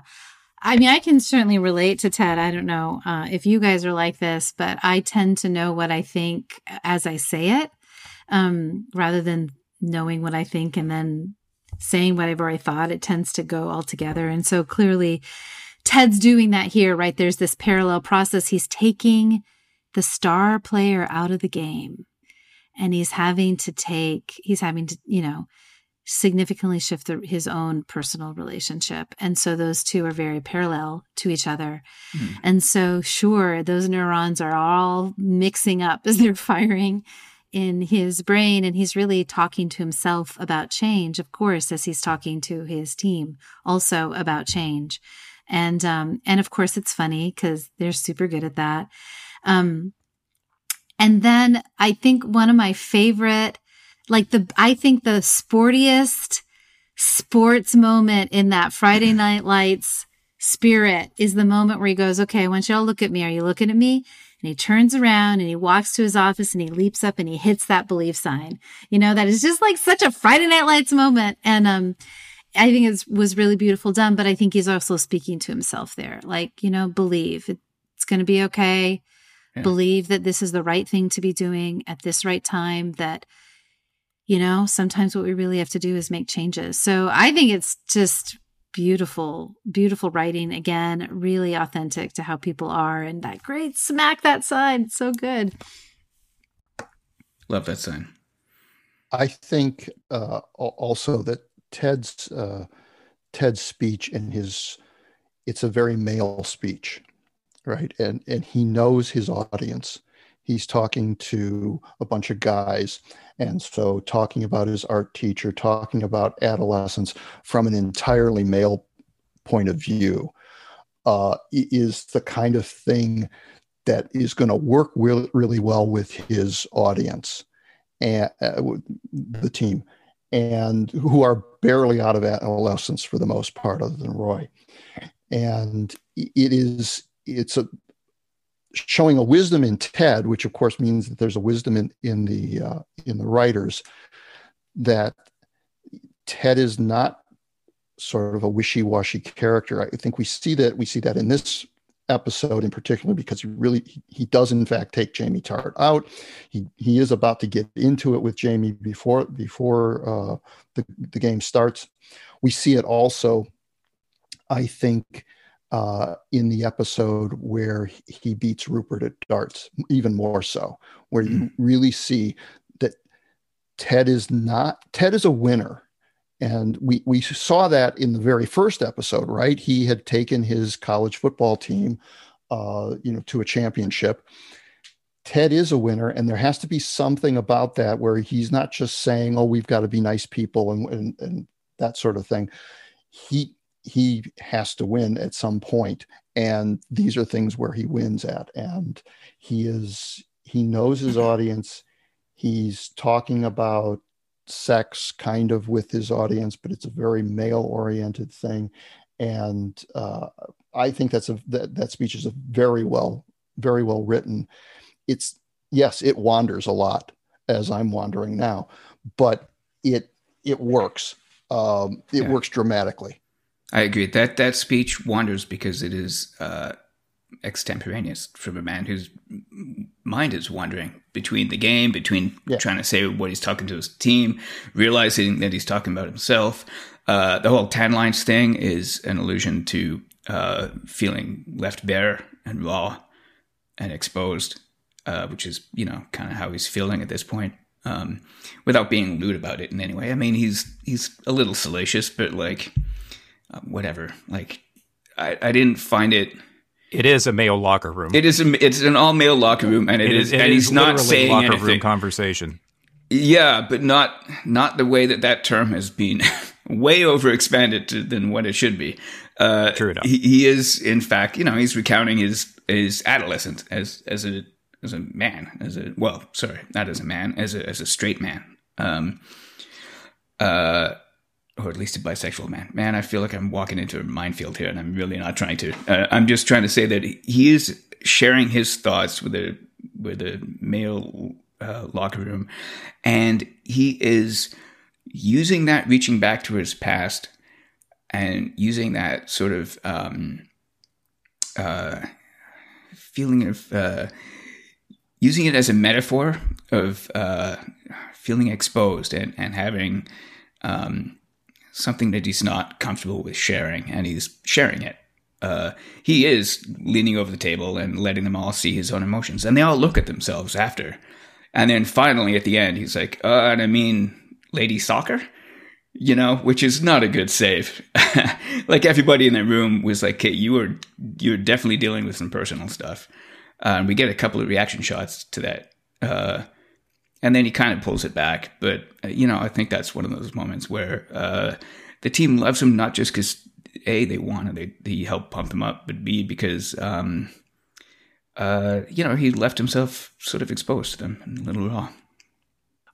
Speaker 4: I mean, I can certainly relate to Ted. I don't know uh, if you guys are like this, but I tend to know what I think as I say it, um, rather than knowing what I think and then saying what I've already thought. It tends to go all together. And so clearly, Ted's doing that here, right? There's this parallel process. He's taking the star player out of the game and he's having to take, he's having to, you know, significantly shift the, his own personal relationship. And so those two are very parallel to each other. Mm. And so, sure, those neurons are all mixing up as they're firing in his brain. And he's really talking to himself about change, of course, as he's talking to his team also about change. And, um, and of course, it's funny because they're super good at that. Um, and then I think one of my favorite like the, I think the sportiest sports moment in that Friday Night Lights spirit is the moment where he goes, okay, I want you all to look at me. Are you looking at me? And he turns around and he walks to his office and he leaps up and he hits that believe sign. You know, that is just like such a Friday Night Lights moment. And, um, I think it was really beautiful done, but I think he's also speaking to himself there. Like, you know, believe it's going to be okay. Yeah. Believe that this is the right thing to be doing at this right time, that you know, sometimes what we really have to do is make changes. So I think it's just beautiful, beautiful writing. Again, really authentic to how people are. And that great smack that sign. So good.
Speaker 3: Love that sign.
Speaker 2: I think uh, also that Ted's uh, Ted's speech and his it's a very male speech, right? And and he knows his audience. He's talking to a bunch of guys. And so talking about his art teacher talking about adolescence from an entirely male point of view uh, is the kind of thing that is going to work really, really well with his audience and uh, the team and who are barely out of adolescence for the most part other than roy. And it is it's a showing a wisdom in ted which of course means that there's a wisdom in in the uh, in the writers that ted is not sort of a wishy-washy character. I think we see that we see that in this episode in particular because he really he does in fact take Jamie Tartt out. He he is about to get into it with Jamie before before uh, the the game starts. We see it also, I think, uh, in the episode where he beats Rupert at darts, even more so, where you mm-hmm. really see that Ted is not Ted is a winner and we, we saw that in the very first episode, right? He had taken his college football team, uh, you know, to a championship. Ted is a winner, and there has to be something about that where he's not just saying, "Oh, we've got to be nice people," and, and, and that sort of thing. He he has to win at some point, and these are things where he wins at, and he is he knows his audience. He's talking about sex kind of with his audience, but it's a very male oriented thing. And uh, I think that's a that, that speech is a very well very well written. It's yes, it wanders a lot as I'm wandering now, but it it works. Um, it yeah. works dramatically.
Speaker 3: I agree. That that speech wanders because it is uh, extemporaneous from a man whose mind is wandering between the game, between yeah. trying to say what he's talking to his team, realizing that he's talking about himself. Uh, the whole tan lines thing is an allusion to uh, feeling left bare and raw and exposed, uh, which is you know kind of how he's feeling at this point. Um, without being lewd about it in any way. I mean, he's he's a little salacious, but like uh, whatever. Like I, I didn't find it
Speaker 1: it is a male locker room.
Speaker 3: It is. A, it's an all male locker room, and it, it is, and he's not saying locker anything. Room
Speaker 1: conversation.
Speaker 3: Yeah, but not not the way that that term has been way over expanded to, than what it should be. Uh, True enough. He, he, is, in fact, you know, he's recounting his his adolescence as as a as a man, as a well, sorry, not as a man, as a as a straight man. Um, uh, or at least a bisexual man. Man, I feel like I'm walking into a minefield here, and I'm really not trying to. Uh, I'm just trying to say that he is sharing his thoughts with a with a male uh, locker room, and he is using that, reaching back to his past, and using that sort of um, uh, feeling of uh, using it as a metaphor of uh, feeling exposed and and having. Um, something that he's not comfortable with sharing, and he's sharing it. Uh, he is leaning over the table and letting them all see his own emotions, and they all look at themselves after. And then finally, at the end, he's like, uh, and I mean, lady soccer? You know, which is not a good save. like everybody in the room was like, "Okay, you are you're definitely dealing with some personal stuff." Uh, and we get a couple of reaction shots to that. Uh, and then he kind of pulls it back. But uh, you know, I think that's one of those moments where uh, the team loves him not just because a they want to, they, they help pump him up, but b because um, uh, you know he left himself sort of exposed to them and a little raw.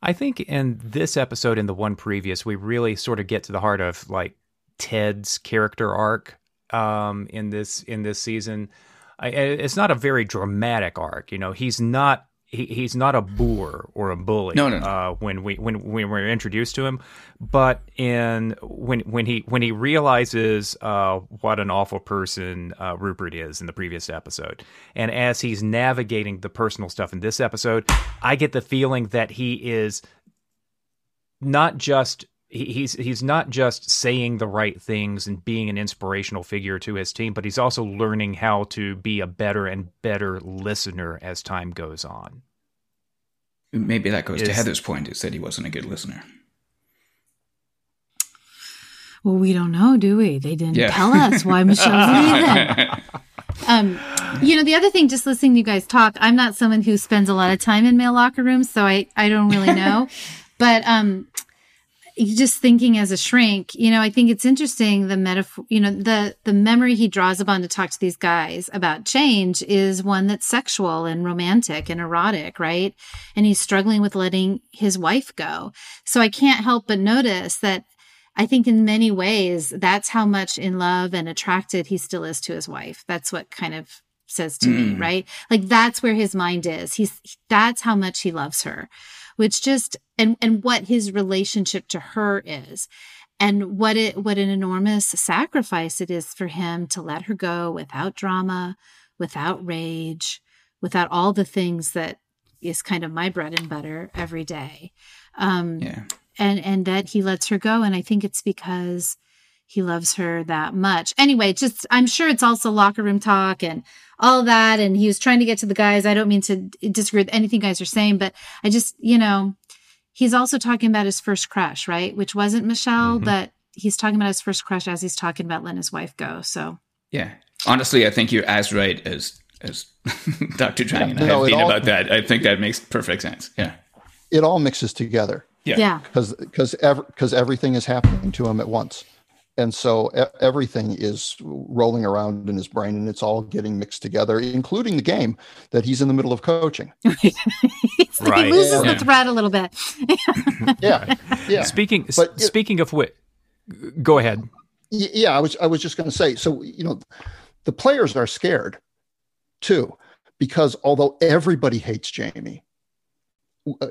Speaker 1: I think in this episode, in the one previous, we really sort of get to the heart of like Ted's character arc um, in this in this season. I, it's not a very dramatic arc, you know. He's not he, he's not a boor or a bully.
Speaker 3: No, no, no.
Speaker 1: Uh, when we when, when we're introduced to him, but in when when he when he realizes uh, what an awful person uh, Rupert is in the previous episode, and as he's navigating the personal stuff in this episode, I get the feeling that he is not just he's he's not just saying the right things and being an inspirational figure to his team, but he's also learning how to be a better and better listener as time goes on.
Speaker 3: Maybe that goes is, to Heather's point: is that he wasn't a good listener.
Speaker 4: Well, we don't know, do we? They didn't yeah. tell us why Michelle's leaving. Um, you know, the other thing, just listening to you guys talk, I'm not someone who spends a lot of time in male locker rooms, so I, I don't really know. but um, just thinking as a shrink, you know, I think it's interesting the metaphor, you know, the the memory he draws upon to talk to these guys about change is one that's sexual and romantic and erotic, right? And he's struggling with letting his wife go. So I can't help but notice that I think in many ways that's how much in love and attracted he still is to his wife. That's what kind of says to mm. me, right? Like that's where his mind is. He's that's how much he loves her which just and and what his relationship to her is and what it what an enormous sacrifice it is for him to let her go without drama without rage without all the things that is kind of my bread and butter every day um yeah and and that he lets her go and i think it's because he loves her that much. Anyway, just I'm sure it's also locker room talk and all that. And he was trying to get to the guys. I don't mean to disagree with anything guys are saying, but I just, you know, he's also talking about his first crush, right? Which wasn't Michelle, mm-hmm. but he's talking about his first crush as he's talking about letting his wife go. So
Speaker 3: yeah, honestly, I think you're as right as as Dr. Drang and I no, have been all, about that. I think that makes perfect sense. Yeah,
Speaker 2: it all mixes together.
Speaker 4: Yeah, yeah,
Speaker 2: because because because everything is happening to him at once and so everything is rolling around in his brain and it's all getting mixed together including the game that he's in the middle of coaching.
Speaker 4: Right he loses yeah. the thread a little bit.
Speaker 2: Yeah yeah.
Speaker 1: Speaking but, speaking of what go ahead.
Speaker 2: Yeah i was i was just going to say so you know the players are scared too because although everybody hates jamie uh,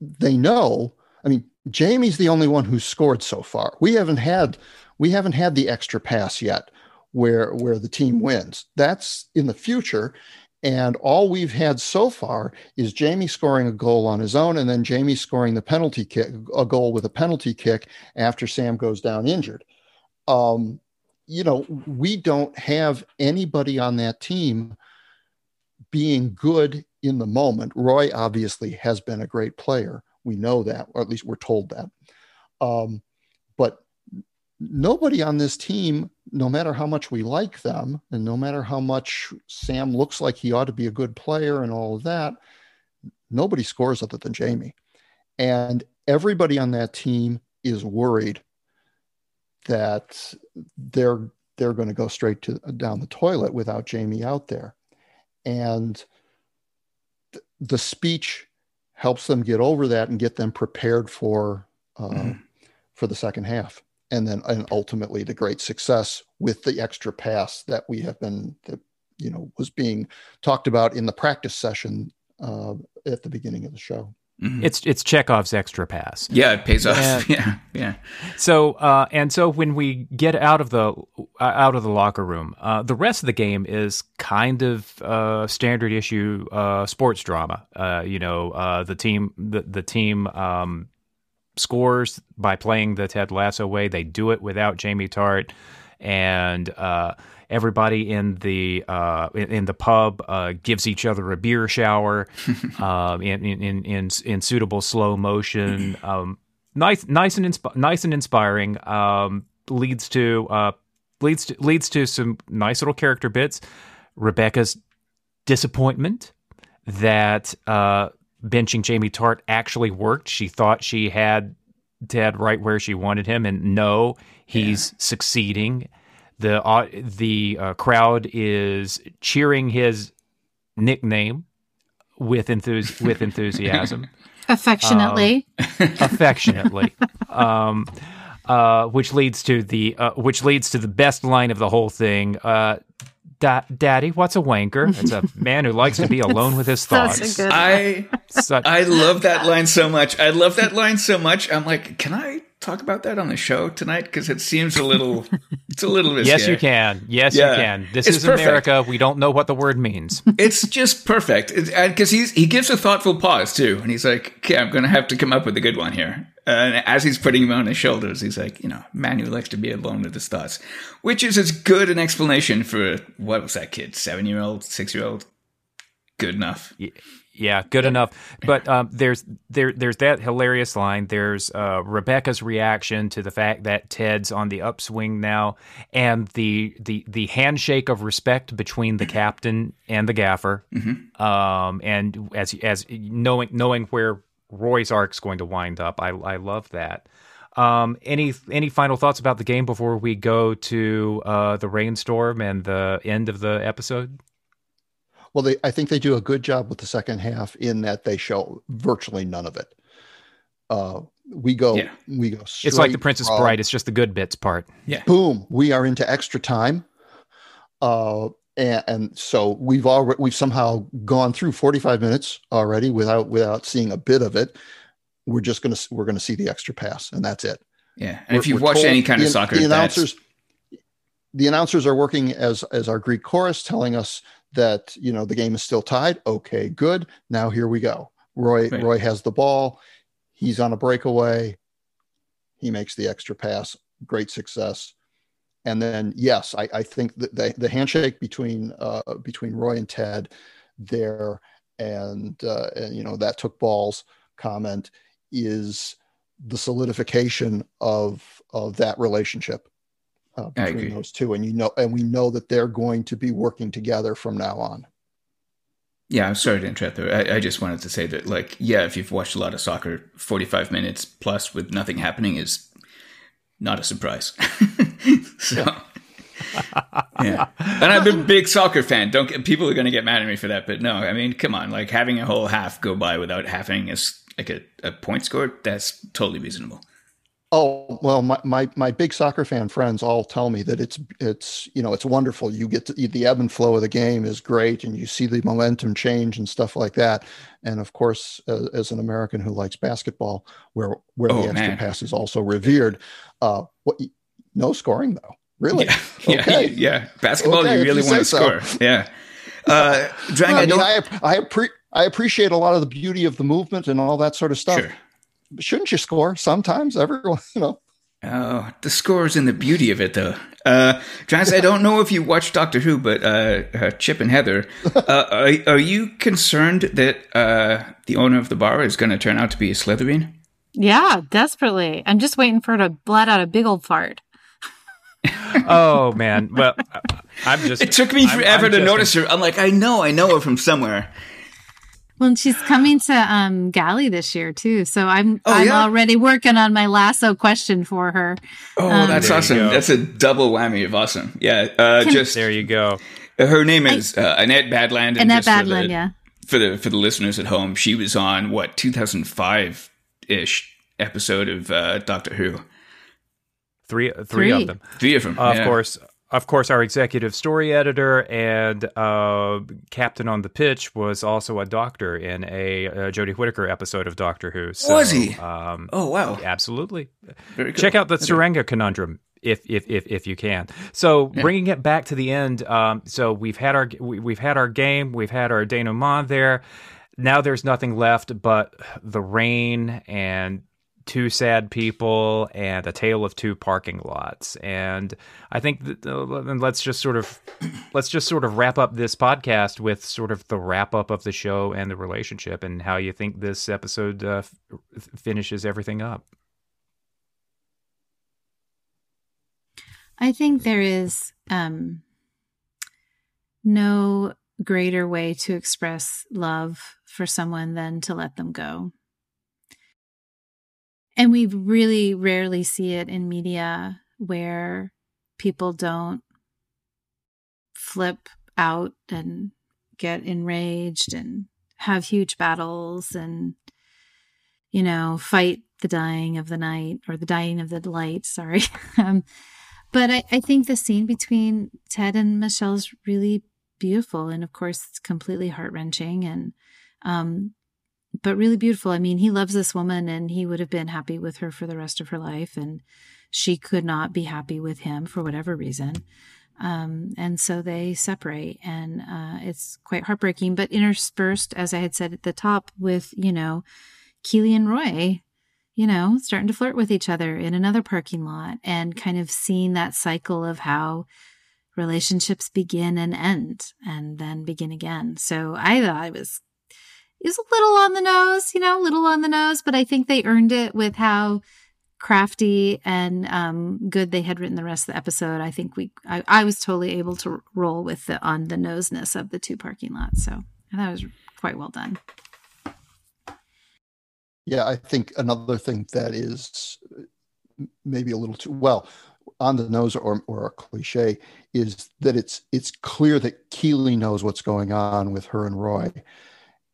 Speaker 2: they know i mean Jamie's the only one who's scored so far. We haven't had we haven't had the extra pass yet where where the team wins. That's in the future. And all we've had so far is Jamie scoring a goal on his own and then Jamie scoring the penalty kick, a goal with a penalty kick after Sam goes down injured. Um, you know, we don't have anybody on that team being good in the moment. Roy obviously has been a great player, we know that, or at least we're told that. Um, but nobody on this team, no matter how much we like them, and no matter how much Sam looks like he ought to be a good player and all of that, nobody scores other than Jamie. And everybody on that team is worried that they're they're going to go straight to down the toilet without Jamie out there. And th- the speech helps them get over that and get them prepared for uh, mm. for the second half and then and ultimately the great success with the extra pass that we have been that you know was being talked about in the practice session uh, at the beginning of the show
Speaker 1: Mm-hmm. It's it's Chekhov's extra pass.
Speaker 3: Yeah, it pays off. And, yeah, yeah.
Speaker 1: So uh, and so when we get out of the uh, out of the locker room, uh, the rest of the game is kind of uh, standard issue uh, sports drama. Uh, you know, the team the the team um, scores by playing the Ted Lasso way. They do it without Jamie Tartt, and everybody in the uh, in, in, the pub uh, gives each other a beer shower uh, in, in, in in suitable slow motion. Um, nice, nice and insp- nice and inspiring. Um, leads to uh, leads to leads to some nice little character bits. Rebecca's disappointment that uh, benching Jamie Tartt actually worked. She thought she had Ted right where she wanted him, and no, he's yeah. succeeding the uh, the uh, crowd is cheering his nickname with enthus- with enthusiasm,
Speaker 4: affectionately,
Speaker 1: um, affectionately, um, uh, which leads to the uh, which leads to the best line of the whole thing. Da- Daddy, what's a wanker? It's a man who likes to be alone with his thoughts.
Speaker 3: I Such- I love that line so much. I love that line so much. I'm like, can I talk about that on the show tonight? Because it seems a little, it's a little risky.
Speaker 1: Yes, you can. Yes, yeah. you can. This it's is perfect. America. We don't know what the word means.
Speaker 3: It's just perfect. Because he's he gives a thoughtful pause too, and he's like, "Okay, I'm going to have to come up with a good one here." And as he's putting him on his shoulders, he's like, "You know, man who likes to be alone with his thoughts," which is as good an explanation for what was that kid, seven year old, six year old, good enough.
Speaker 1: Yeah, good enough. But um, there's there there's that hilarious line. There's uh, Rebecca's reaction to the fact that Ted's on the upswing now, and the the the handshake of respect between the captain and the gaffer.
Speaker 3: Mm-hmm.
Speaker 1: Um, and as as knowing knowing where Roy's arc's going to wind up, I I love that. Um, any any final thoughts about the game before we go to uh, the rainstorm and the end of the episode?
Speaker 2: Well, they, I think they do a good job with the second half in that they show virtually none of it. Uh, we go,
Speaker 3: Yeah.
Speaker 2: we go.
Speaker 1: It's like the Princess
Speaker 2: from-
Speaker 1: Bride. It's just the good bits part. Yeah.
Speaker 2: Boom, we are into extra time. Uh, and, and so we've already we've somehow gone through 45 minutes already without without seeing a bit of it. We're just gonna we're gonna see the extra pass, and that's it.
Speaker 3: Yeah, and if
Speaker 2: We're-
Speaker 3: you've watched any kind of soccer,
Speaker 2: the
Speaker 3: that's
Speaker 2: announcers the announcers are working as as our Greek chorus, telling us that you know the game is still tied. Okay, good. Now here we go. Roy
Speaker 3: Right.
Speaker 2: Roy has the ball. He's on a breakaway. He makes the extra pass. Great success. And then yes, I, I think that the, the handshake between uh, between Roy and Ted there, and uh, and you know that took balls comment is the solidification of of that relationship uh, between those two. And you know and we know that they're going to be working together from now on.
Speaker 3: Yeah, I'm sorry to interrupt there. I, I just wanted to say that, like, yeah, if you've watched a lot of soccer, 45 minutes plus with nothing happening is not a surprise. so, yeah. And I'm a big soccer fan. Don't get, people are going to get mad at me for that, but no, I mean, come on, like having a whole half go by without having a s- like a, a point scored, that's totally reasonable.
Speaker 2: oh well my, my my big soccer fan friends all tell me that it's it's you know it's wonderful you get to, the ebb and flow of the game is great and you see the momentum change and stuff like that and of course as, as an american who likes basketball where where
Speaker 3: Oh,
Speaker 2: the extra
Speaker 3: man.
Speaker 2: pass is also revered uh what no scoring though really
Speaker 3: Yeah, yeah,
Speaker 2: Okay.
Speaker 3: yeah. Basketball,
Speaker 2: Okay,
Speaker 3: you really
Speaker 2: you
Speaker 3: want to
Speaker 2: so.
Speaker 3: score. Yeah. Uh, Drang,
Speaker 2: I
Speaker 3: I,
Speaker 2: mean,
Speaker 3: don't.
Speaker 2: I I, appre- I appreciate a lot of the beauty of the movement and all that sort of stuff.
Speaker 3: Sure.
Speaker 2: Shouldn't you score sometimes? Everyone, you know.
Speaker 3: Oh, the scores and the beauty of it, though. Uh, Giles, I don't know if you watched Doctor Who, but uh, uh, Chip and Heather, uh, are, are you concerned that uh, the owner of the bar is going to turn out to be a Slitheen?
Speaker 4: Yeah, desperately. I'm just waiting for her to let out a big old fart.
Speaker 1: Oh man, well, I'm just.
Speaker 3: It took me
Speaker 1: I'm-
Speaker 3: forever
Speaker 1: I'm
Speaker 3: to notice her. I'm like, I know, I know her from somewhere.
Speaker 4: Well, she's coming to um Gally this year too. So I'm
Speaker 3: Oh,
Speaker 4: I'm
Speaker 3: yeah?
Speaker 4: already working on my lasso question for her.
Speaker 3: Oh,
Speaker 4: Um,
Speaker 3: that's awesome. That's a double whammy of awesome. Yeah, uh,
Speaker 4: Can-
Speaker 3: just
Speaker 1: There you go.
Speaker 3: her name is uh, Annette Badland. Annette
Speaker 4: Badland,
Speaker 3: the-
Speaker 4: yeah.
Speaker 3: for the for the listeners at home, she was on what 2005 ish episode of uh, Doctor Who.
Speaker 1: Three, three,
Speaker 4: Three.
Speaker 1: of them.
Speaker 3: Three of them,
Speaker 1: Of
Speaker 3: yeah.
Speaker 1: course, of course, our executive story editor and uh, captain on the pitch was also a doctor in a, uh Jodie Whittaker episode of Doctor Who. So,
Speaker 3: Was he?
Speaker 1: Um,
Speaker 3: Oh wow,
Speaker 1: absolutely.
Speaker 3: very cool.
Speaker 1: Check out the
Speaker 3: Okay.
Speaker 1: Serenga conundrum if if if if you can. So bringing it back to the end. Um, so we've had our we, we've had our game. We've had our denouement there. Now there's nothing left but the rain and two sad people and a tale of two parking lots. And I think that, uh, let's just sort of let's just sort of wrap up this podcast with sort of the wrap up of the show and the relationship and how you think this episode uh, f- finishes everything up.
Speaker 4: I think there is um, no greater way to express love for someone than to let them go. And we really rarely see it in media where people don't flip out and get enraged and have huge battles and, you know, fight the dying of the night or the dying of the light. Sorry. um, but I, I think the scene between Ted and Michelle is really beautiful, and of course, it's completely heart wrenching and, um, but really beautiful. I mean, he loves this woman, and he would have been happy with her for the rest of her life, and she could not be happy with him for whatever reason. Um, and so they separate, and uh, it's quite heartbreaking. But interspersed, as I had said at the top, with you know, Keeley and Roy you know, starting to flirt with each other in another parking lot and kind of seeing that cycle of how relationships begin and end and then begin again. So I thought it was is a little on the nose, you know, a little on the nose, but I think they earned it with how crafty and um, good they had written the rest of the episode. I think we, I, I was totally able to roll with the on the noseness of the two parking lots. So I thought it was quite well done.
Speaker 2: Yeah, I think another thing that is maybe a little too well on the nose or, or a cliche is that it's it's clear that Keeley knows what's going on with her and Roy,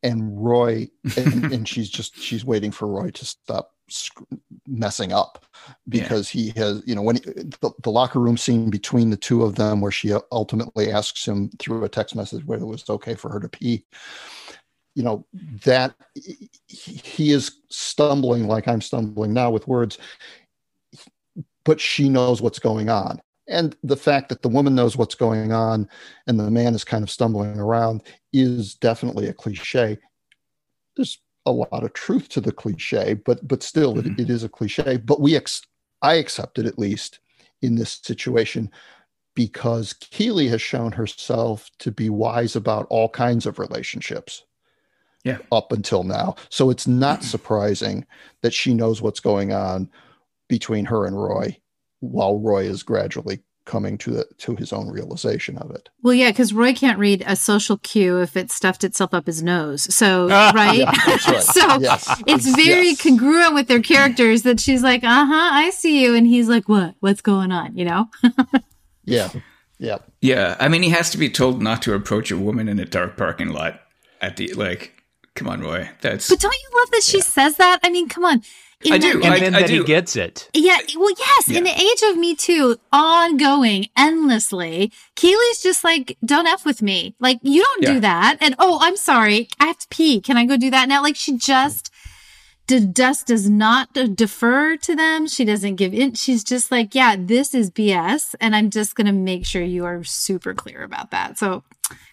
Speaker 2: and Roy and, and she's just she's waiting for Roy to stop messing up because yeah. he has you know when he, the, the, locker room scene between the two of them where she ultimately asks him through a text message whether it was okay for her to pee you know that he is stumbling like i'm stumbling now with words but she knows what's going on. And the fact that the woman knows what's going on and the man is kind of stumbling around is definitely a cliche. There's a lot of truth to the cliche, but but still, mm-hmm. it, it is a cliche. But we, ex- I accept it at least in this situation because Keeley has shown herself to be wise about all kinds of relationships.
Speaker 3: Yeah.
Speaker 2: Up until now. So it's not surprising that she knows what's going on between her and Roy, while Roy is gradually coming to the to his own realization of it.
Speaker 4: Well, yeah, because Roy can't read a social cue if it stuffed itself up his nose. So right, yeah, right. so yes. it's very yes. congruent with their characters that she's like, "Uh huh, I see you," and he's like, "What? What's going on?" You know?
Speaker 2: yeah, yeah,
Speaker 3: yeah. I mean, he has to be told not to approach a woman in a dark parking lot at the like. Come on, Roy. That's.
Speaker 4: But don't you love that she yeah. says that? I mean, come on.
Speaker 3: In I do.
Speaker 1: And
Speaker 3: I,
Speaker 1: then
Speaker 3: I
Speaker 1: that
Speaker 3: do.
Speaker 1: he gets it.
Speaker 4: Yeah. Well, yes. Yeah. In the age of Me Too, ongoing, endlessly, Keeley's just like, don't F with me. Like, you don't yeah. do that. And, oh, I'm sorry. I have to pee. Can I go do that now? Like, she just, Dust does not defer to them. She doesn't give in. She's just like, yeah, this is BS. And I'm just going to make sure you are super clear about that. So,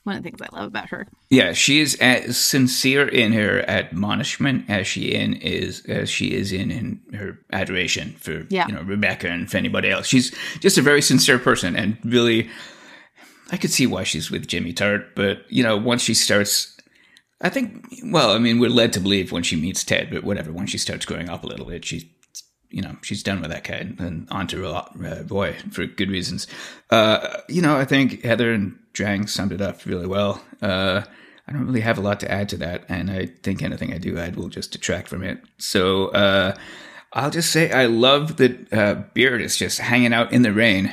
Speaker 4: one of the things I love about her.
Speaker 3: Yeah, she is as sincere in her admonishment as she in is as she is in in her adoration for yeah. you know Rebecca and for anybody else. She's just a very sincere person and really I could see why she's with Jimmy Tartt, but you know, once she starts I think, well, I mean, we're led to believe when she meets Ted, but whatever, when she starts growing up a little bit, she's, you know, she's done with that guy and onto uh, Roy for good reasons. Uh, you know, I think Heather and Drang summed it up really well. Uh, I don't really have a lot to add to that, and I think anything I do add will just detract from it. So uh, I'll just say I love that uh, Beard is just hanging out in the rain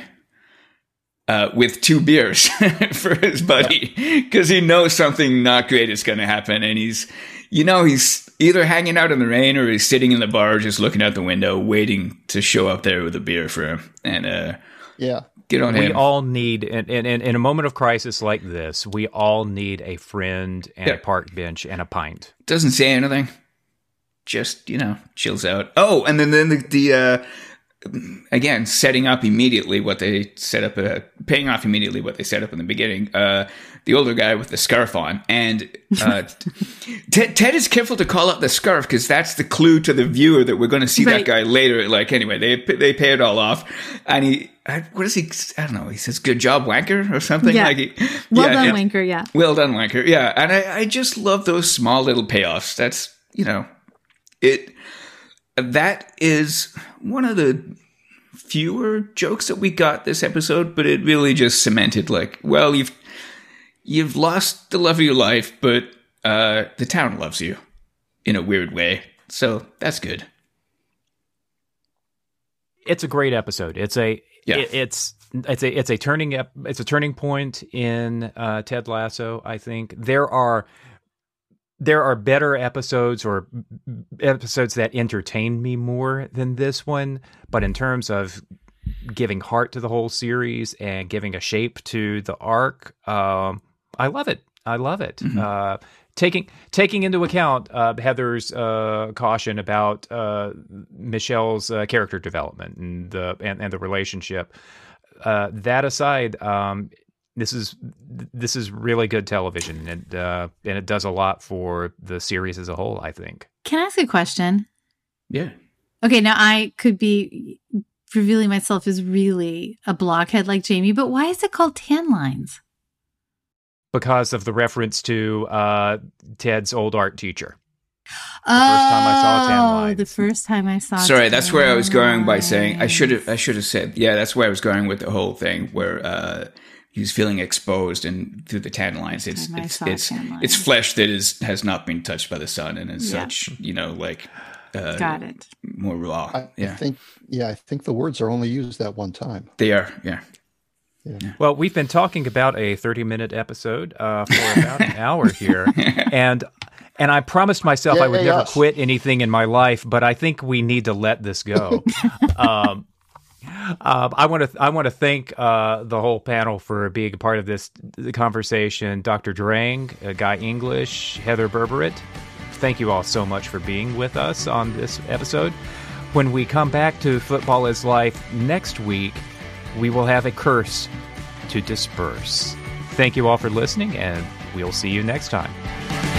Speaker 3: uh, with two beers for his buddy because he knows something not great is going to happen. And he's, you know, he's either hanging out in the rain or he's sitting in the bar just looking out the window, waiting to show up there with a beer for him. And, uh,
Speaker 2: yeah.
Speaker 3: Get on
Speaker 1: we
Speaker 3: him.
Speaker 1: all need, in, in, in a moment of crisis like this, we all need a friend and yeah. a park bench and a pint.
Speaker 3: Doesn't say anything. Just, you know, chills out. Oh, and then, then the, the uh, again, setting up immediately what they set up, uh, paying off immediately what they set up in the beginning. Uh, the older guy with the scarf on, and uh, Ted, Ted, is careful to call out the scarf because that's the clue to the viewer that we're going to see right. that guy later. Like anyway, they they pay it all off, and he. What does he? I don't know. He says, "Good job, wanker," or something.
Speaker 4: Yeah.
Speaker 3: Like he,
Speaker 4: well yeah, done, wanker. Yeah.
Speaker 3: Well done, wanker. Yeah, and I, I just love those small little payoffs. That's you know, it that is one of the fewer jokes that we got this episode, but it really just cemented like, well, you've you've lost the love of your life, but uh, the town loves you in a weird way. So that's good.
Speaker 1: It's a great episode. It's a yeah. It, it's it's a it's a turning up it's a turning point in uh, Ted Lasso. I think there are there are better episodes or episodes that entertain me more than this one, but in terms of giving heart to the whole series and giving a shape to the arc, um, I love it. I love it. Mm-hmm. Uh, taking taking into account uh, Heather's uh, caution about uh, Michelle's uh, character development and the and, and the relationship. Uh, that aside, um, this is this is really good television and uh, and it does a lot for the series as a whole i think
Speaker 4: can i ask a question
Speaker 3: yeah
Speaker 4: okay now i could be revealing myself as really a blockhead like jamie but why is it called tan lines
Speaker 1: because of the reference to uh, Ted's old art teacher.
Speaker 4: The
Speaker 1: first time I saw tan
Speaker 4: Oh,
Speaker 1: lines.
Speaker 4: the first time I saw.
Speaker 3: Sorry, that's where I was going by saying I should have. I should have said, yeah, that's where I was going with the whole thing where uh, he's feeling exposed and through the tan lines. It's it's it's
Speaker 4: lines.
Speaker 3: it's flesh that is has not been touched by the sun and as
Speaker 4: Yeah.
Speaker 3: such, you know, like uh,
Speaker 4: Got it.
Speaker 3: more raw.
Speaker 2: I, I think yeah, I think the words are only used that one time.
Speaker 3: they are. Yeah,
Speaker 1: Well, we've been talking about a 30 minute episode uh, for about an hour here. And and I promised myself I would
Speaker 2: Yay,
Speaker 1: never
Speaker 2: us.
Speaker 1: quit anything in my life, but I think we need to let this go. um, um, I want to I want to thank uh, the whole panel for being a part of this conversation. Dr. Drang, uh, Guy English, Heather Berberet. Thank you all so much for being with us on this episode. When we come back to Football is Life next week, we will have a curse to disperse. Thank you all for listening, and we'll see you next time.